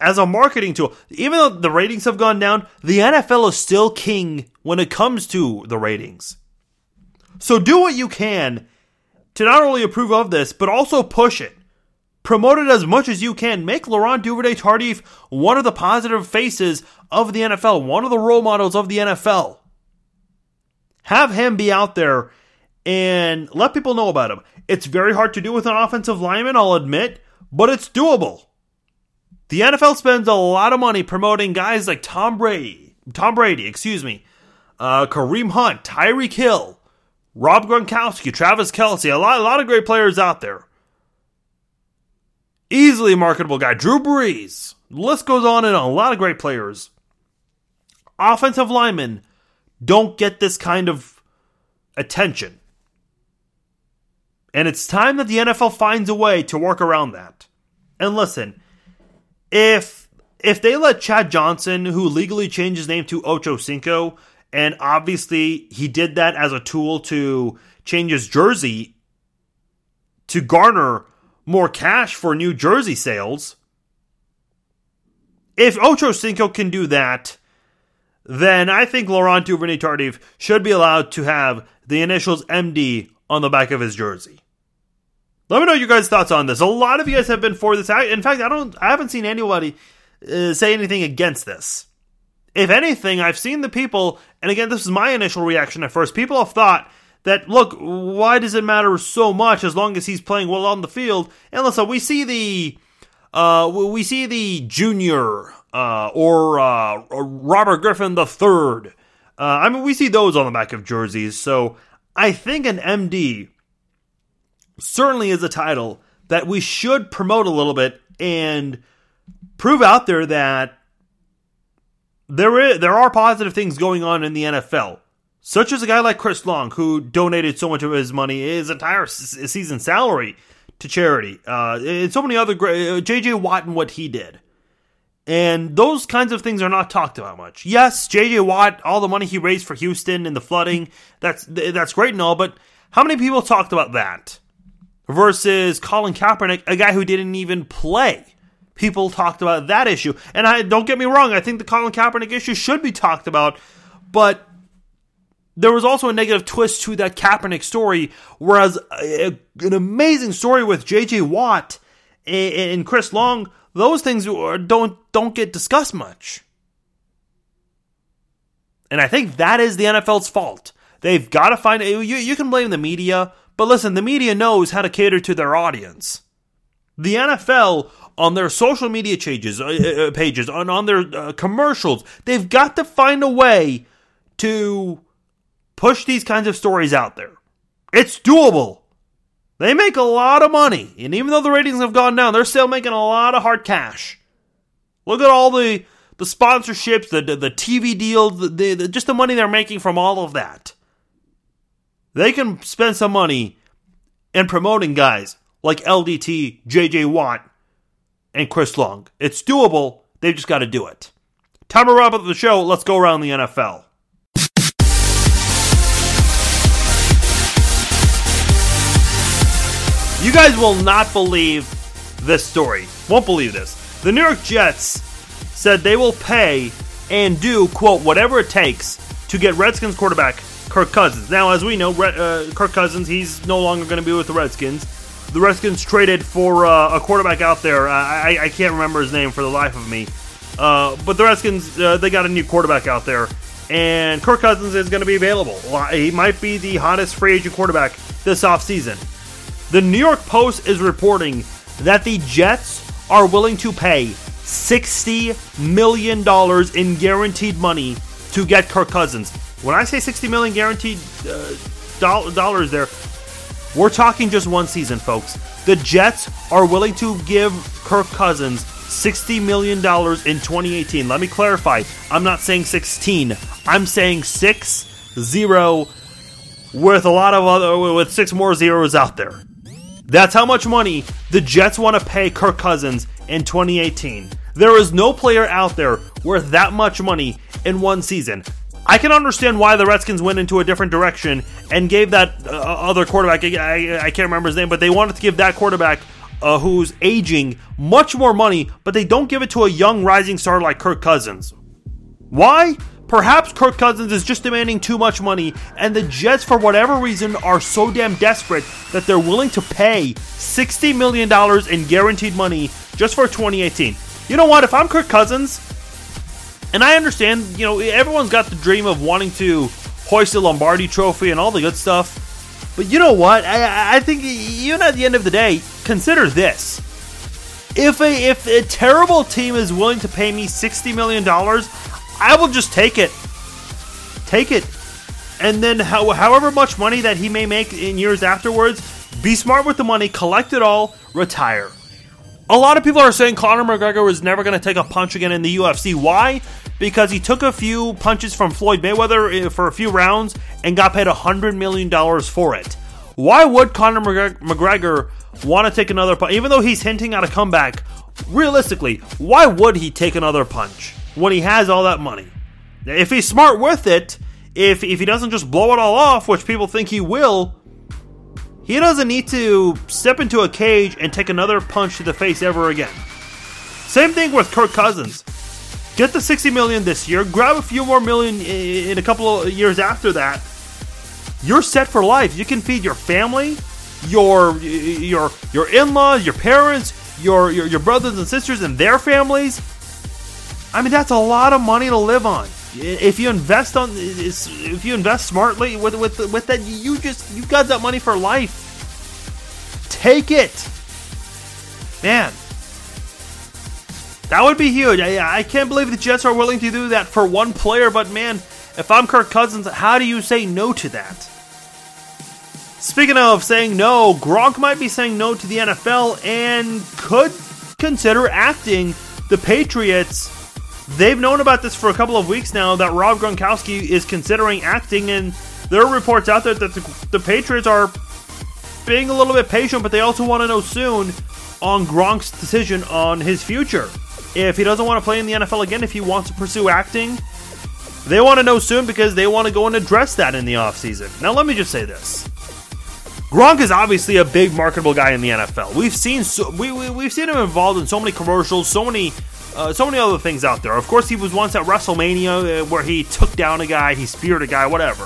As a marketing tool. Even though the ratings have gone down, the NFL is still king when it comes to the ratings. So do what you can to not only approve of this, but also push it. Promote it as much as you can. Make Laurent Duvernay Tardif one of the positive faces of the NFL, one of the role models of the NFL. Have him be out there and let people know about him. It's very hard to do with an offensive lineman, I'll admit, but it's doable. The NFL spends a lot of money promoting guys like Tom Brady, Tom Brady, excuse me, uh, Kareem Hunt, Tyreek Hill, Rob Gronkowski, Travis Kelce, a lot, a lot of great players out there. Easily marketable guy, Drew Brees. The list goes on and on. A lot of great players. Offensive linemen don't get this kind of attention. And it's time that the NFL finds a way to work around that. And listen, if if they let Chad Johnson, who legally changed his name to Ocho Cinco, and obviously he did that as a tool to change his jersey to garner more cash for new jersey sales. If Ocho Cinco can do that, then I think Laurent Duvernay Tardif should be allowed to have the initials MD on the back of his jersey. Let me know your guys' thoughts on this. A lot of you guys have been for this. In fact, I don't. I haven't seen anybody uh, say anything against this. If anything, I've seen the people, and again, this is my initial reaction at first. People have thought that, look, why does it matter so much as long as he's playing well on the field? And listen, we see the, uh, we see the junior uh, or uh, Robert Griffin the third. Uh, I mean, we see those on the back of jerseys. So I think an MD certainly is a title that we should promote a little bit and prove out there that there is, there are positive things going on in the NFL. Such as a guy like Chris Long, who donated so much of his money, his entire season salary to charity, uh, and so many other great, uh, J.J. Watt and what he did. And those kinds of things are not talked about much. Yes, J.J. Watt, all the money he raised for Houston and the flooding, that's that's great and all, but how many people talked about that? Versus Colin Kaepernick, a guy who didn't even play people talked about that issue. And I don't get me wrong, I think the Colin Kaepernick issue should be talked about, but there was also a negative twist to that Kaepernick story, whereas a, an amazing story with J.J. Watt and Chris Long, those things don't don't get discussed much. And I think that is the NFL's fault. They've got to find you. You can blame the media, but listen, the media knows how to cater to their audience. The NFL on their social media pages, uh, uh, pages on on their uh, commercials, they've got to find a way to push these kinds of stories out there. It's doable. They make a lot of money, and even though the ratings have gone down, they're still making a lot of hard cash. Look at all the the sponsorships, the the, the TV deals, the, the, just the money they're making from all of that. They can spend some money in promoting guys like LDT, JJ Watt, and Chris Long. It's doable. They've just got to do it. Time to wrap up the show. Let's go around the NFL. You guys will not believe this story. Won't believe this. The New York Jets said they will pay and do, quote, whatever it takes to get Redskins quarterback Kirk Cousins. Now, as we know, uh, Kirk Cousins, he's no longer going to be with the Redskins. The Redskins traded for uh, a quarterback out there. I, I, can't remember his name for the life of me. Uh, but the Redskins, uh, they got a new quarterback out there. And Kirk Cousins is going to be available. He might be the hottest free agent quarterback this offseason. The New York Post is reporting that the Jets are willing to pay $60 million in guaranteed money to get Kirk Cousins. When I say 60 million guaranteed uh, dollars there, we're talking just one season, folks. The Jets are willing to give Kirk Cousins $60 million in 2018. Let me clarify. I'm not saying 16. I'm saying 6 0 with a lot of other with six more zeros out there. That's how much money the Jets want to pay Kirk Cousins in 2018. There is no player out there worth that much money in one season. I can understand why the Redskins went into a different direction and gave that uh, other quarterback, I, I, can't remember his name, but they wanted to give that quarterback uh, who's aging much more money, but they don't give it to a young rising star like Kirk Cousins. Why? Perhaps Kirk Cousins is just demanding too much money, and the Jets, for whatever reason, are so damn desperate that they're willing to pay $60 million in guaranteed money just for 2018. You know what? If I'm Kirk Cousins, and I understand, you know, everyone's got the dream of wanting to hoist the Lombardi trophy and all the good stuff. But you know what? I, I think even at the end of the day, consider this. If a if a terrible team is willing to pay me $60 million, I will just take it. Take it. And then how, however much money that he may make in years afterwards, be smart with the money, collect it all, retire. A lot of people are saying Conor McGregor was never going to take a punch again in the UFC. Why? Because he took a few punches from Floyd Mayweather eh, for a few rounds and got paid $100 million for it. Why would Conor McGregor want to take another punch, even though he's hinting at a comeback, realistically, why would he take another punch when he has all that money? If he's smart with it, if, if he doesn't just blow it all off, which people think he will, he doesn't need to step into a cage and take another punch to the face ever again. Same thing with Kirk Cousins. Get the 60 million this year, grab a few more million in a couple of years after that. You're set for life. You can feed your family, your your your in-laws, your parents, your, your your brothers and sisters and their families. I mean, that's a lot of money to live on. If you invest on, if you invest smartly with with with that, you just you got that money for life. Take it, man. That would be huge. I, I can't believe the Jets are willing to do that for one player. But man, if I'm Kirk Cousins, how do you say no to that? Speaking of saying no, Gronk might be saying no to the NFL and could consider acting. The Patriots, they've known about this for a couple of weeks now that Rob Gronkowski is considering acting, and there are reports out there that the, the Patriots are being a little bit patient, but they also want to know soon on Gronk's decision on his future. If he doesn't want to play in the NFL again, if he wants to pursue acting, they want to know soon because they want to go and address that in the offseason. Now, let me just say this. Gronk is obviously a big marketable guy in the NFL. We've seen so, we, we have seen him involved in so many commercials, so many uh, so many other things out there. Of course, he was once at WrestleMania uh, where he took down a guy, he speared a guy, whatever.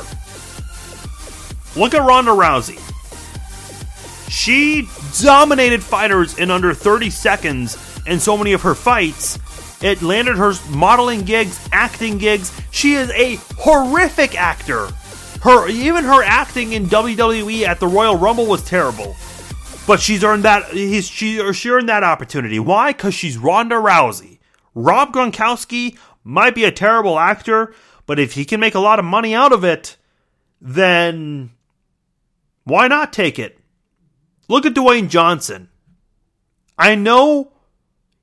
Look at Ronda Rousey. She dominated fighters in under 30 seconds in so many of her fights. It landed her modeling gigs, acting gigs. She is a horrific actor. Her even her acting in WWE at the Royal Rumble was terrible. But she's earned that he's she, she earned that opportunity. Why? Because she's Ronda Rousey. Rob Gronkowski might be a terrible actor, but if he can make a lot of money out of it, then why not take it? Look at Dwayne Johnson. I know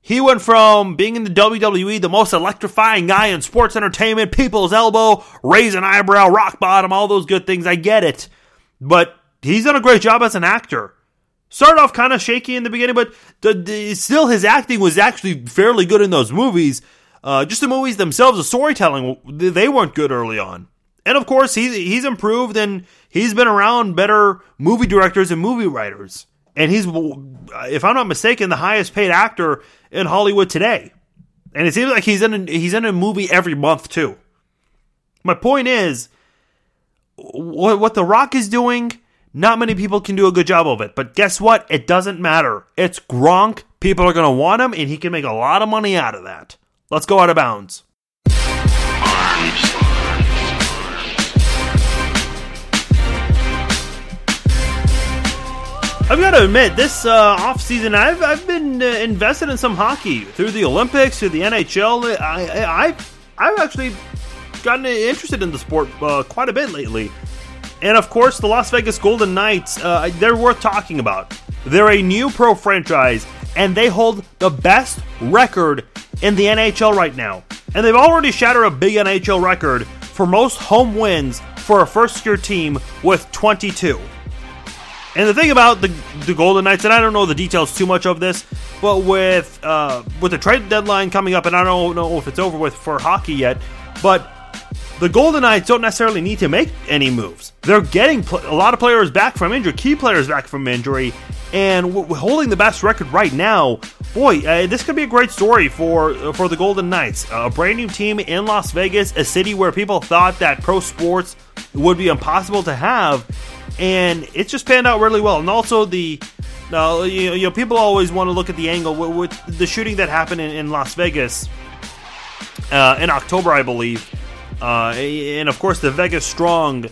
he went from being in the WWE, the most electrifying guy in sports entertainment, people's elbow, raise an eyebrow, rock bottom, all those good things. I get it. But he's done a great job as an actor. Started off kind of shaky in the beginning, but the, the, still his acting was actually fairly good in those movies. Uh, just the movies themselves, the storytelling, they weren't good early on. And of course, he's, he's improved and he's been around better movie directors and movie writers and he's, if I'm not mistaken, the highest paid actor in Hollywood today. And it seems like he's in a, he's in a movie every month too. My point is, what, what The Rock is doing, not many people can do a good job of it. But guess what? It doesn't matter. It's Gronk. People are going to want him, and he can make a lot of money out of that. Let's go out of bounds. I've got to admit, this uh, off season, I've I've been uh, invested in some hockey through the Olympics, through the NHL. I, I I've actually gotten interested in the sport uh, quite a bit lately, and of course, the Las Vegas Golden Knights. Uh, they're worth talking about. They're a new pro franchise, and they hold the best record in the NHL right now. And they've already shattered a big NHL record for most home wins for a first year team with 22. And the thing about the the Golden Knights, and I don't know the details too much of this, but with uh, with the trade deadline coming up, and I don't know if it's over with for hockey yet, but the Golden Knights don't necessarily need to make any moves. They're getting pl- a lot of players back from injury, key players back from injury, and w- holding the best record right now. Boy, uh, this could be a great story for uh, for the Golden Knights, a brand new team in Las Vegas, a city where people thought that pro sports would be impossible to have, and it's just panned out really well. And also the uh, you, know, people always want to look at the angle with, with the shooting that happened in, in Las Vegas uh, in October, I believe, uh, and of course the Vegas Strong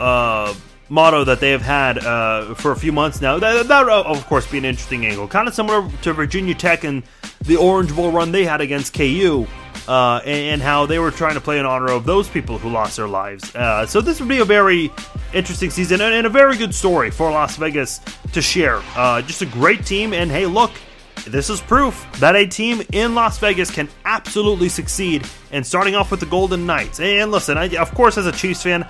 uh, motto that they have had uh, for a few months now. That, that would, of course, be an interesting angle, kind of similar to Virginia Tech and the Orange Bowl run they had against KU uh, and, how they were trying to play in honor of those people who lost their lives. Uh, so this would be a very interesting season and, and, a very good story for Las Vegas to share. Uh, just a great team, and hey, look, this is proof that a team in Las Vegas can absolutely succeed. And starting off with the Golden Knights. And listen, I, of course, as a Chiefs fan,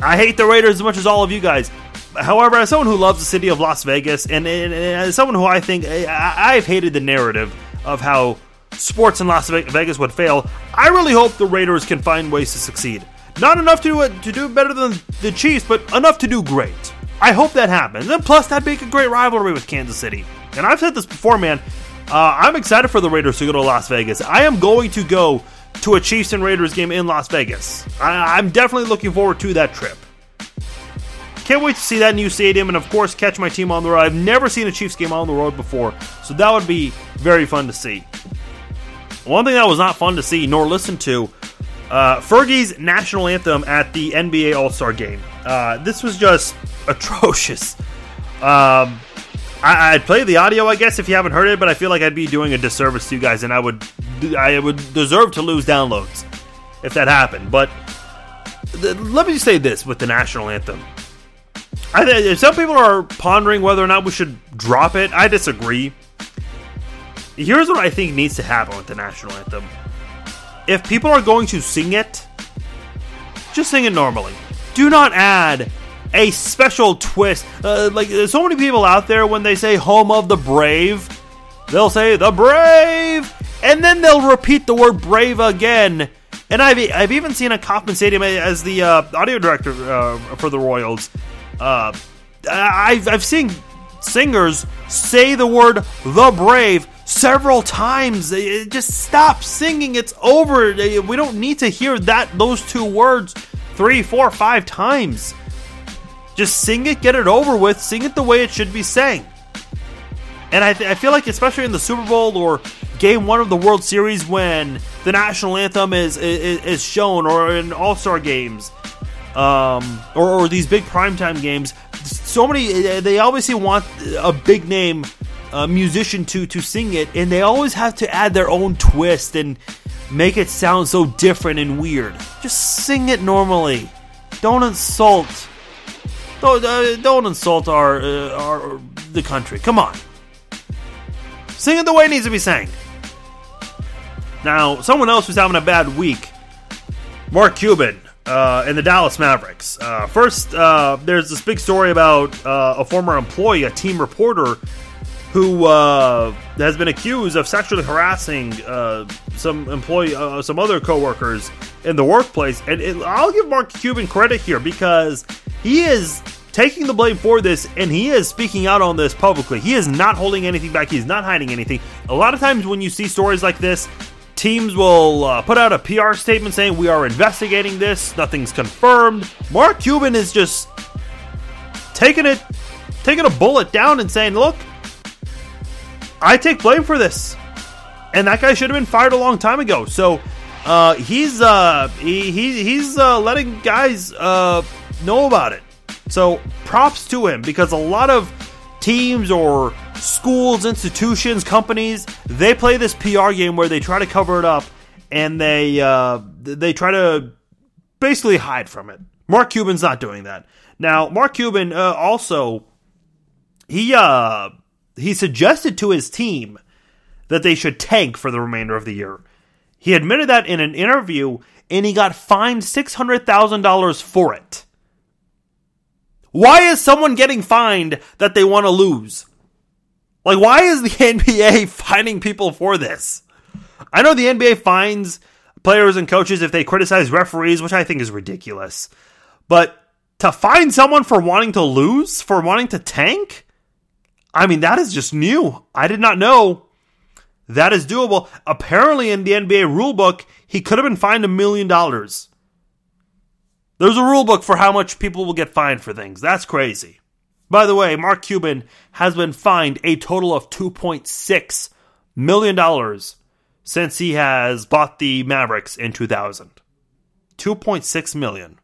I hate the Raiders as much as all of you guys. however, as someone who loves the city of Las Vegas, and, and, and as someone who I think I, I've hated the narrative of how sports in Las Vegas would fail, I really hope the Raiders can find ways to succeed. Not enough to do it to do better than the Chiefs, but enough to do great. I hope that happens. And plus, that'd make a great rivalry with Kansas City. And I've said this before, man. Uh, I'm excited for the Raiders to go to Las Vegas. I am going to go to a Chiefs and Raiders game in Las Vegas. I, I'm definitely looking forward to that trip. Can't wait to see that new stadium and, of course, catch my team on the road. I've never seen a Chiefs game on the road before, so that would be very fun to see. One thing that was not fun to see nor listen to uh, Fergie's national anthem at the NBA All Star game. Uh, this was just atrocious. Um, I, would play the audio, I guess, if you haven't heard it, but I feel like I'd be doing a disservice to you guys, and I would, I would deserve to lose downloads if that happened. But th- let me say this with the national anthem. I th- some people are pondering whether or not we should drop it. I disagree. Here's what I think needs to happen with the national anthem. If people are going to sing it, just sing it normally. Do not add a special twist. Uh, like there's so many people out there when they say "home of the brave," they'll say "the brave," and then they'll repeat the word "brave" again. And I've I've even seen a Kauffman Stadium as the uh, audio director uh, for the Royals. Uh, I've I've seen singers say the word "the brave" several times. It Just stop singing. It's over. We don't need to hear that those two words three, four, five times. Just sing it, get it over with, sing it the way it should be sang. And I, th- I feel like, especially in the Super Bowl or Game One of the World Series, when the national anthem is is, is shown, or in All Star games, um, or, or these big primetime games, so many they obviously want a big name musician to to sing it, and they always have to add their own twist and make it sound so different and weird. Just sing it normally. Don't insult don't, uh, don't insult our, uh, our the country. Come on. Sing it the way it needs to be sang. Now, someone else who's having a bad week, Mark Cuban uh, and the Dallas Mavericks. Uh, first, uh, there's this big story about uh, a former employee, a team reporter, who uh, has been accused of sexually harassing uh, some employee, uh, some other coworkers in the workplace. And it, I'll give Mark Cuban credit here because he is taking the blame for this and he is speaking out on this publicly. He is not holding anything back. He's not hiding anything. A lot of times when you see stories like this, teams will uh, put out a PR statement saying we are investigating this. Nothing's confirmed. Mark Cuban is just taking it, taking a bullet down and saying, "Look, I take blame for this. And that guy should have been fired a long time ago. So uh, he's uh, he, he he's uh, letting guys uh, know about it. So props to him because a lot of teams or schools, institutions, companies, they play this PR game where they try to cover it up and they uh, they try to basically hide from it. Mark Cuban's not doing that. Now, Mark Cuban uh, also he uh he suggested to his team that they should tank for the remainder of the year. He admitted that in an interview and he got fined $600,000 for it. Why is someone getting fined that they want to lose? Like, why is the NBA fining people for this? I know the NBA fines players and coaches if they criticize referees, which I think is ridiculous. But to fine someone for wanting to lose, for wanting to tank? I mean, that is just new. I did not know that is doable. Apparently, in the NBA rulebook, he could have been fined a million dollars. There's a rulebook for how much people will get fined for things. That's crazy. By the way, Mark Cuban has been fined a total of $2.6 million since he has bought the Mavericks in 2000. 2.6 million.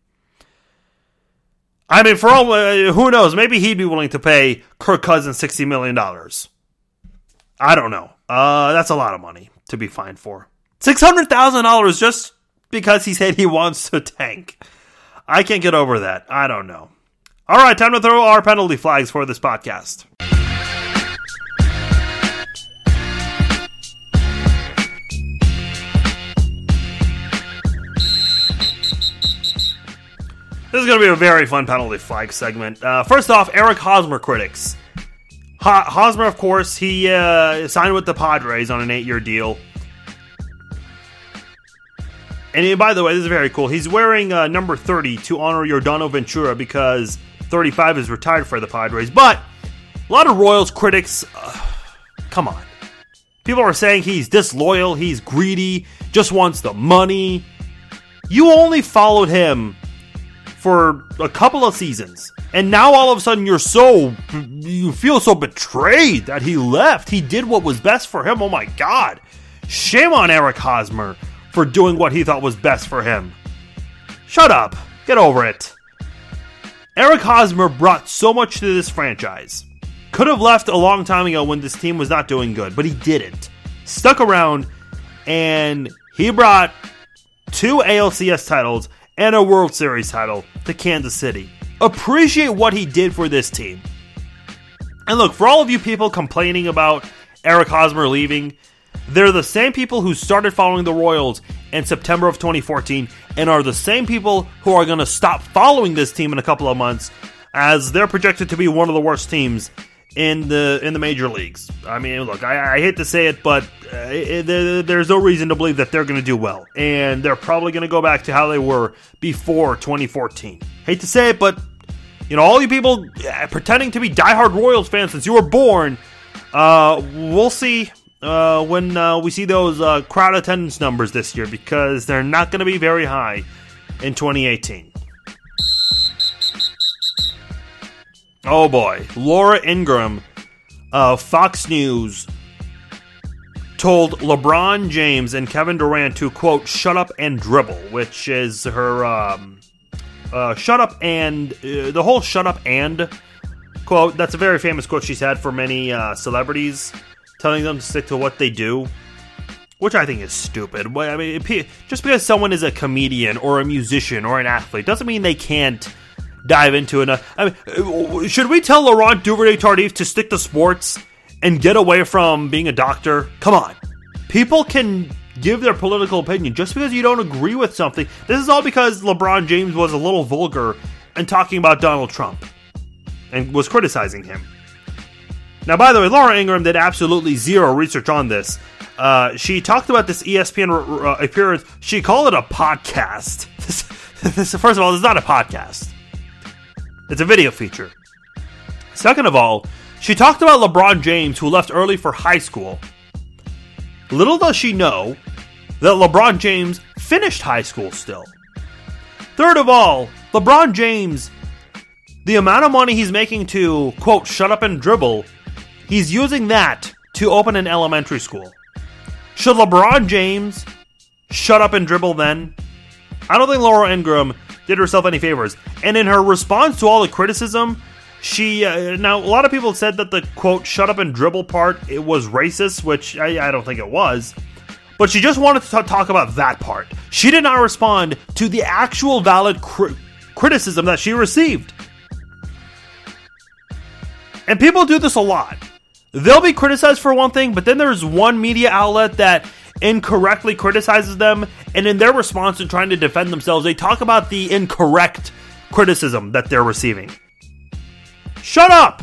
I mean, for all uh, who knows, maybe he'd be willing to pay Kirk Cousins sixty million dollars. I don't know. Uh, that's a lot of money to be fined for. Six hundred thousand dollars just because he said he wants to tank. I can't get over that. I don't know. All right, time to throw our penalty flags for this podcast. This is going to be a very fun penalty flag segment. Uh, first off, Eric Hosmer critics. Ho- Hosmer, of course, he uh, signed with the Padres on an eight-year deal. And he, by the way, this is very cool. He's wearing uh, number 30 to honor Yordano Ventura because 35 is retired for the Padres. But a lot of Royals critics, uh, come on. People are saying he's disloyal, he's greedy, just wants the money. You only followed him for a couple of seasons. And now all of a sudden you're so you feel so betrayed that he left. He did what was best for him. Oh my god. Shame on Eric Hosmer for doing what he thought was best for him. Shut up. Get over it. Eric Hosmer brought so much to this franchise. Could have left a long time ago when this team was not doing good, but he didn't. Stuck around and he brought two ALCS titles and a World Series title to Kansas City. Appreciate what he did for this team. And look, for all of you people complaining about Eric Hosmer leaving, they're the same people who started following the Royals in September of 2014 and are the same people who are going to stop following this team in a couple of months as they're projected to be one of the worst teams in the in the major leagues. I mean, look, I, I hate to say it, but uh, it, there, there's no reason to believe that they're going to do well, and they're probably going to go back to how they were before 2014. Hate to say it, but you know, all you people uh, pretending to be diehard Royals fans since you were born, uh, we'll see uh, when uh, we see those uh, crowd attendance numbers this year because they're not going to be very high in 2018. Oh boy, Laura Ingraham of Fox News told LeBron James and Kevin Durant to quote "shut up and dribble," which is her um, uh, "shut up and" uh, the whole "shut up and" quote. That's a very famous quote she's had for many uh, celebrities, telling them to stick to what they do, which I think is stupid. I mean, just because someone is a comedian or a musician or an athlete doesn't mean they can't dive into it. I mean, should we tell Laurent Duvernay Tardif to stick to sports and get away from being a doctor? Come on. People can give their political opinion just because you don't agree with something. This is all because LeBron James was a little vulgar and talking about Donald Trump and was criticizing him. Now, by the way, Laura Ingraham did absolutely zero research on this. Uh, she talked about this ESPN uh, appearance. She called it a podcast. This, this, first of all, this is not a podcast. It's a video feature. Second of all, she talked about LeBron James, who left early for high school. Little does she know that LeBron James finished high school still. Third of all, LeBron James, the amount of money he's making to, quote, shut up and dribble, he's using that to open an elementary school. Should LeBron James shut up and dribble then? I don't think Laura Ingraham did herself any favors. And in her response to all the criticism, she uh, now a lot of people said that the quote "shut up and dribble" part it was racist, which I, I don't think it was. But she just wanted to talk about that part. She did not respond to the actual valid cri- criticism that she received. And people do this a lot. They'll be criticized for one thing, but then there's one media outlet that incorrectly criticizes them, and in their response to trying to defend themselves, they talk about the incorrect criticism that they're receiving. Shut up!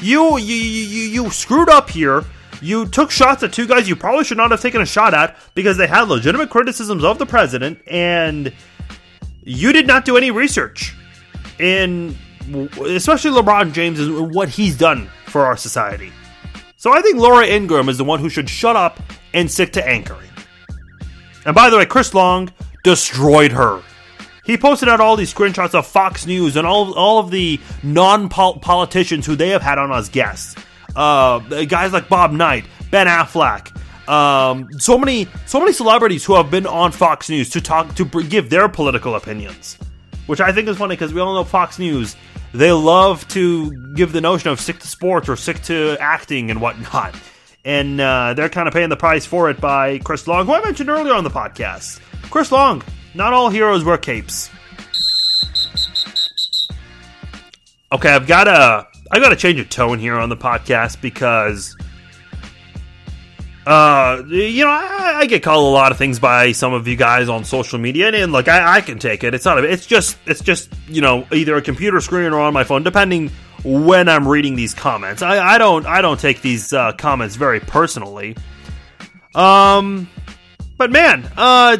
You you you you screwed up here. You took shots at two guys you probably should not have taken a shot at because they had legitimate criticisms of the president, and you did not do any research in especially LeBron James and what he's done for our society. So I think Laura Ingraham is the one who should shut up and stick to anchoring. And by the way, Chris Long destroyed her. He posted out all these screenshots of Fox News and all, all of the non politicians who they have had on as guests. Uh, guys like Bob Knight, Ben Affleck, um, so many so many celebrities who have been on Fox News to talk to give their political opinions, which I think is funny because we all know Fox News they love to give the notion of sick to sports or sick to acting and whatnot. And uh, they're kind of paying the price for it by Chris Long, who I mentioned earlier on the podcast. Chris Long, not all heroes wear capes. Okay, I've got to I got to change a tone here on the podcast because uh, you know, I, I, get called a lot of things by some of you guys on social media, and, and look, I, I, can take it. It's not. A, it's just. It's just. You know, either a computer screen or on my phone, depending when I'm reading these comments. I, I don't. I don't take these uh, comments very personally. Um, but man, uh,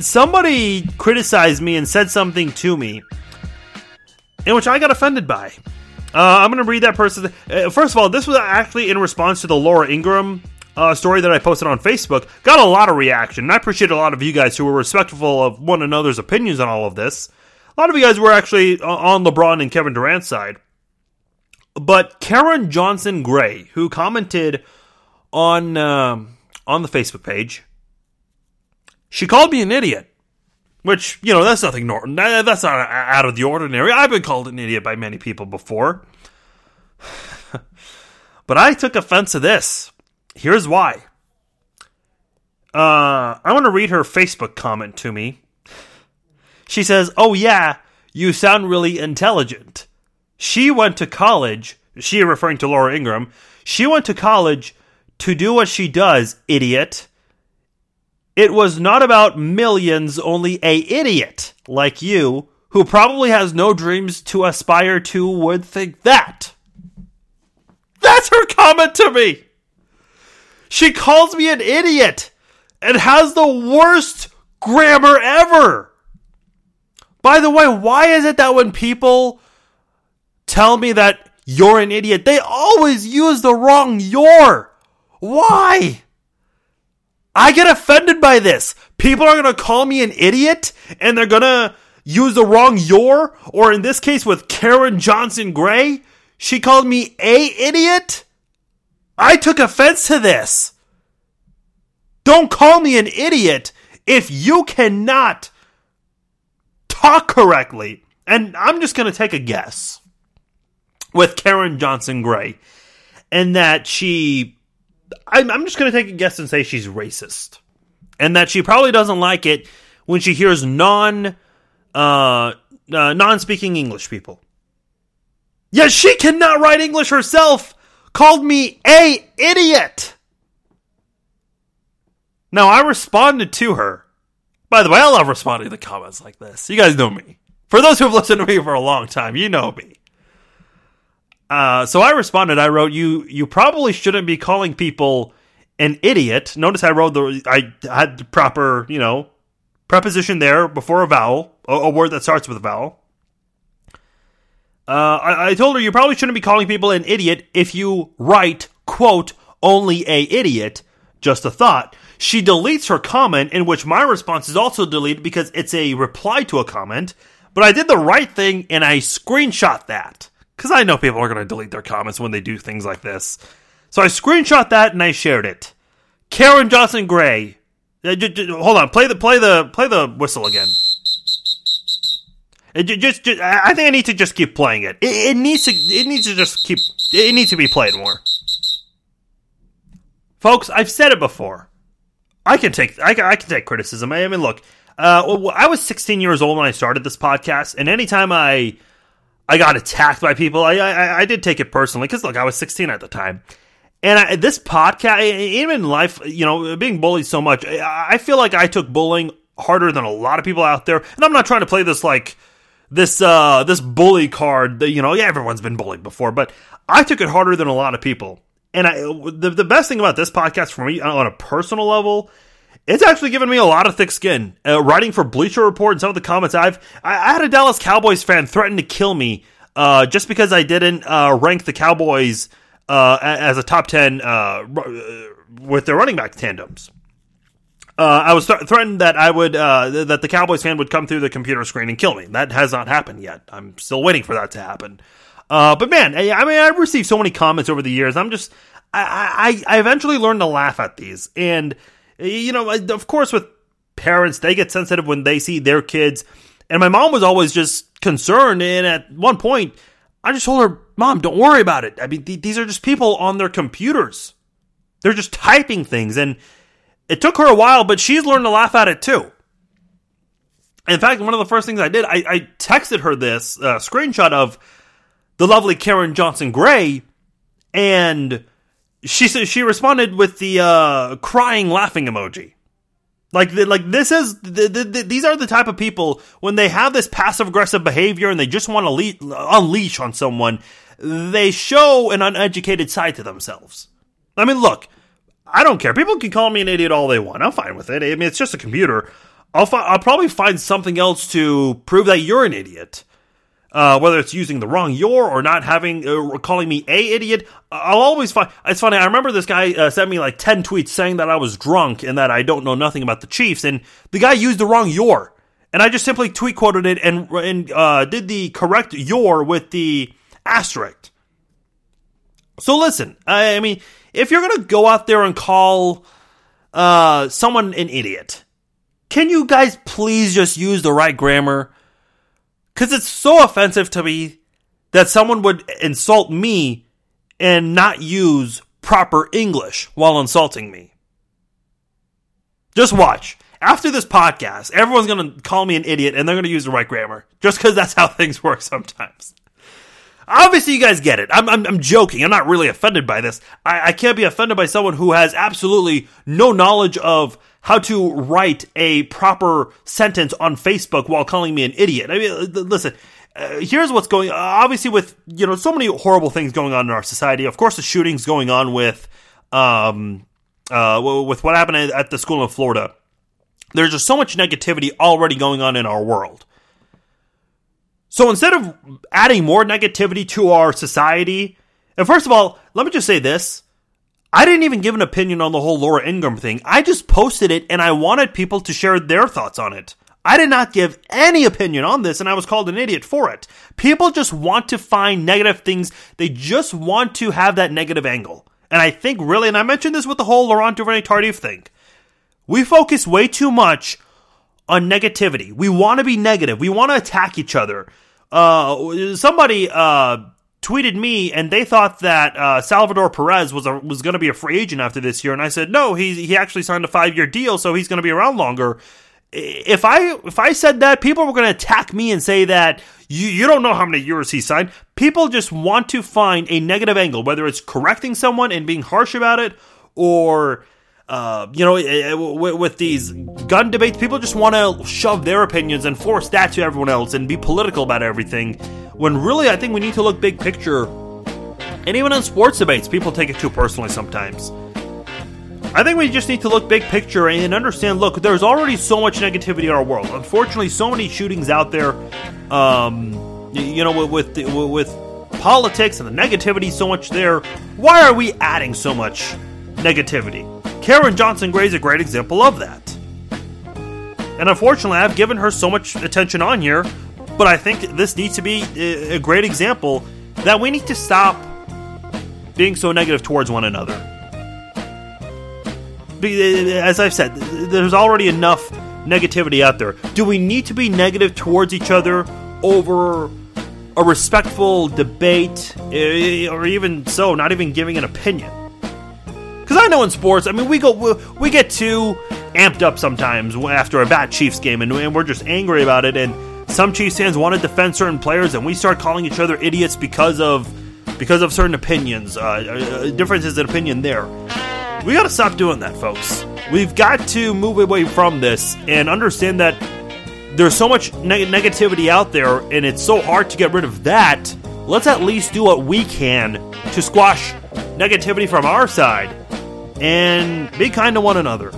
somebody criticized me and said something to me, in which I got offended by. Uh, I'm going to read that person. Uh, first of all, this was actually in response to the Laura Ingraham uh, story that I posted on Facebook. Got a lot of reaction, and I appreciate a lot of you guys who were respectful of one another's opinions on all of this. A lot of you guys were actually on LeBron and Kevin Durant's side. But Karen Johnson Gray, who commented on uh, on the Facebook page, she called me an idiot. Which, you know, that's nothing Norton. That's not out of the ordinary. I've been called an idiot by many people before. but I took offense to this. Here's why. Uh, I want to read her Facebook comment to me. She says, Oh, yeah, you sound really intelligent. She went to college, she referring to Laura Ingraham, she went to college to do what she does, idiot. It was not about millions, only a idiot like you, who probably has no dreams to aspire to, would think that. That's her comment to me. She calls me an idiot and has the worst grammar ever. By the way, why is it that when people tell me that you're an idiot, they always use the wrong your? Why? I get offended by this. People are going to call me an idiot and they're going to use the wrong your, or in this case with Karen Johnson Gray, she called me a idiot. I took offense to this. Don't call me an idiot if you cannot talk correctly. And I'm just going to take a guess with Karen Johnson Gray and that she I'm, I'm just going to take a guess and say she's racist, and that she probably doesn't like it when she hears non uh, uh, non speaking English people. Yes, she cannot write English herself. Called me a idiot. Now I responded to her. By the way, I love responding to comments like this. You guys know me. For those who have listened to me for a long time, you know me. Uh, so I responded. I wrote, "You you probably shouldn't be calling people an idiot." Notice I wrote the I had the proper you know preposition there before a vowel, a, a word that starts with a vowel. Uh, I, I told her you probably shouldn't be calling people an idiot if you write quote only a idiot. Just a thought. She deletes her comment, in which my response is also deleted because it's a reply to a comment. But I did the right thing and I screenshot that because I know people are going to delete their comments when they do things like this. So I screenshot that and I shared it. Karen Johnson Gray. Uh, hold on, play the play the play the whistle again. It just, just, I think I need to just keep playing it. it. It needs to it needs to just keep it needs to be played more. Folks, I've said it before. I can take I can, I can take criticism. I mean, look, uh, I was 16 years old when I started this podcast, and anytime I I got attacked by people. I I, I did take it personally because look, I was 16 at the time, and I, this podcast, even in life, you know, being bullied so much, I feel like I took bullying harder than a lot of people out there. And I'm not trying to play this like this uh this bully card. That, you know, yeah, everyone's been bullied before, but I took it harder than a lot of people. And I the the best thing about this podcast for me on a personal level it's actually given me a lot of thick skin. Uh, writing for Bleacher Report and some of the comments I've, I, I had a Dallas Cowboys fan threaten to kill me uh, just because I didn't uh, rank the Cowboys uh, as a top ten uh, uh, with their running back tandems. I was th- threatened that I would that the Cowboys fan would come through the computer screen and kill me. That has not happened yet. I'm still waiting for that to happen. but man, I, I mean, I've received so many comments over the years. I'm just, I, I, I eventually learned to laugh at these and you know, of course, with parents, they get sensitive when they see their kids. And my mom was always just concerned. And at one point, I just told her, Mom, don't worry about it. I mean, th- these are just people on their computers. They're just typing things. And it took her a while, but she's learned to laugh at it too. In fact, one of the first things I did, I, I texted her this uh, screenshot of the lovely Karen Johnson Gray. And she said she responded with the uh, crying laughing emoji. Like, like this is the, the, the, these are the type of people when they have this passive aggressive behavior and they just want to le- unleash on someone, they show an uneducated side to themselves. I mean, look, I don't care. People can call me an idiot all they want. I'm fine with it. I mean, it's just a computer. I'll fi- I'll probably find something else to prove that you're an idiot uh, whether it's using the wrong your or not having uh, calling me a idiot i'll always find it's funny i remember this guy uh, sent me like 10 tweets saying that i was drunk and that i don't know nothing about the chiefs and the guy used the wrong your. And i just simply tweet quoted it and, and uh, did the correct your with the asterisk. So listen i, I mean if you're gonna go out there and call uh, someone an idiot can you guys please just use the right grammar because it's so offensive to me that someone would insult me and not use proper English while insulting me. Just watch. After this podcast, everyone's going to call me an idiot and they're going to use the right grammar just because that's how things work sometimes. Obviously, you guys get it. I'm, I'm, I'm joking. I'm not really offended by this. I, I can't be offended by someone who has absolutely no knowledge of how to write a proper sentence on Facebook while calling me an idiot. I mean, listen. Uh, here's what's going. Uh, obviously, with you know so many horrible things going on in our society. Of course, the shootings going on with, um, uh, with what happened at the school in Florida. There's just so much negativity already going on in our world. So instead of adding more negativity to our society, and first of all, let me just say this: I didn't even give an opinion on the whole Laura Ingraham thing. I just posted it and I wanted people to share their thoughts on it. I did not give any opinion on this and I was called an idiot for it. People just want to find negative things. They just want to have that negative angle. And I think really, and I mentioned this with the whole Laurent Duvernay Tardif thing, we focus way too much on negativity. We want to be negative. We want to attack each other. Uh, somebody, uh, tweeted me and they thought that uh, Salvador Perez was a, was going to be a free agent after this year, and I said no, he he actually signed a five year deal, so he's going to be around longer. If I if I said that, people were going to attack me and say that you you don't know how many years he signed. People just want to find a negative angle, whether it's correcting someone and being harsh about it, or uh, you know, eh, eh, with, these gun debates, people just want to shove their opinions and force that to everyone else and be political about everything. When really, I think we need to look big picture. And even on sports debates, people take it too personally sometimes. I think we just need to look big picture and understand. Look, there's already so much negativity in our world. Unfortunately, so many shootings out there. Um, you know, with, with with politics and the negativity so much there. Why are we adding so much negativity? Karen Johnson Gray is a great example of that. And unfortunately, I've given her so much attention on here, but I think this needs to be a great example that we need to stop being so negative towards one another. As I've said, there's already enough negativity out there. Do we need to be negative towards each other over a respectful debate, eh, or even so, not even giving an opinion? Because I know in sports, I mean, we go we, get too amped up sometimes after a bad Chiefs game, and, we're just angry about it. And some Chiefs fans want to defend certain players, and we start calling each other idiots because of because of certain opinions, uh, uh differences in opinion. There, we got to stop doing that, folks. We've got to move away from this and understand that there's so much neg- negativity out there, and it's so hard to get rid of that. Let's at least do what we can to squash negativity from our side and be kind to one another.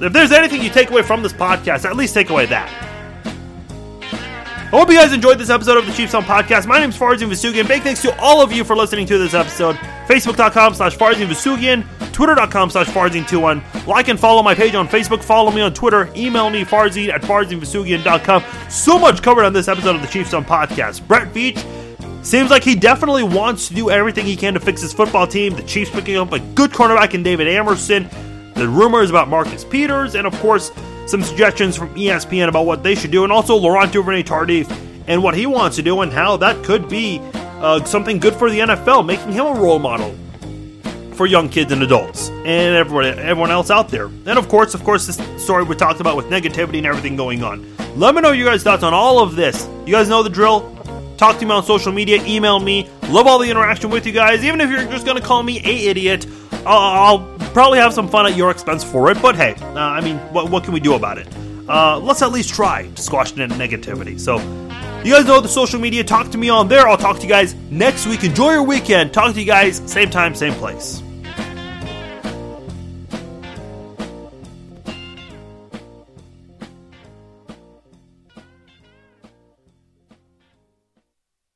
If there's anything you take away from this podcast, at least take away that. I hope you guys enjoyed this episode of the Chiefs on Podcast. My name is Farzin Vousoughian. Big thanks to all of you for listening to this episode. Facebook.com slash Farzin Vousoughian, Twitter.com slash Farzin21. Like and follow my page on Facebook. Follow me on Twitter. Email me, Farzin at FarzinVousoughian.com. So much covered on this episode of the Chiefs on Podcast. Brett Veach. Seems like he definitely wants to do everything he can to fix his football team. The Chiefs picking up a good cornerback in David Amerson. The rumors about Marcus Peters, and of course, some suggestions from ESPN about what they should do, and also Laurent Duvernay Tardif and what he wants to do, and how that could be uh, something good for the NFL, making him a role model for young kids and adults, and everyone everyone else out there. And of course, of course, this story we talked about with negativity and everything going on. Let me know your guys' thoughts on all of this. You guys know the drill Talk to me on social media, email me. Love all the interaction with you guys. Even if you're just gonna call me a idiot, I'll, I'll probably have some fun at your expense for it. But hey, uh, I mean, what, what can we do about it? Uh, let's at least try to squash negativity. So, you guys know the social media. Talk to me on there. I'll talk to you guys next week. Enjoy your weekend. Talk to you guys same time, same place.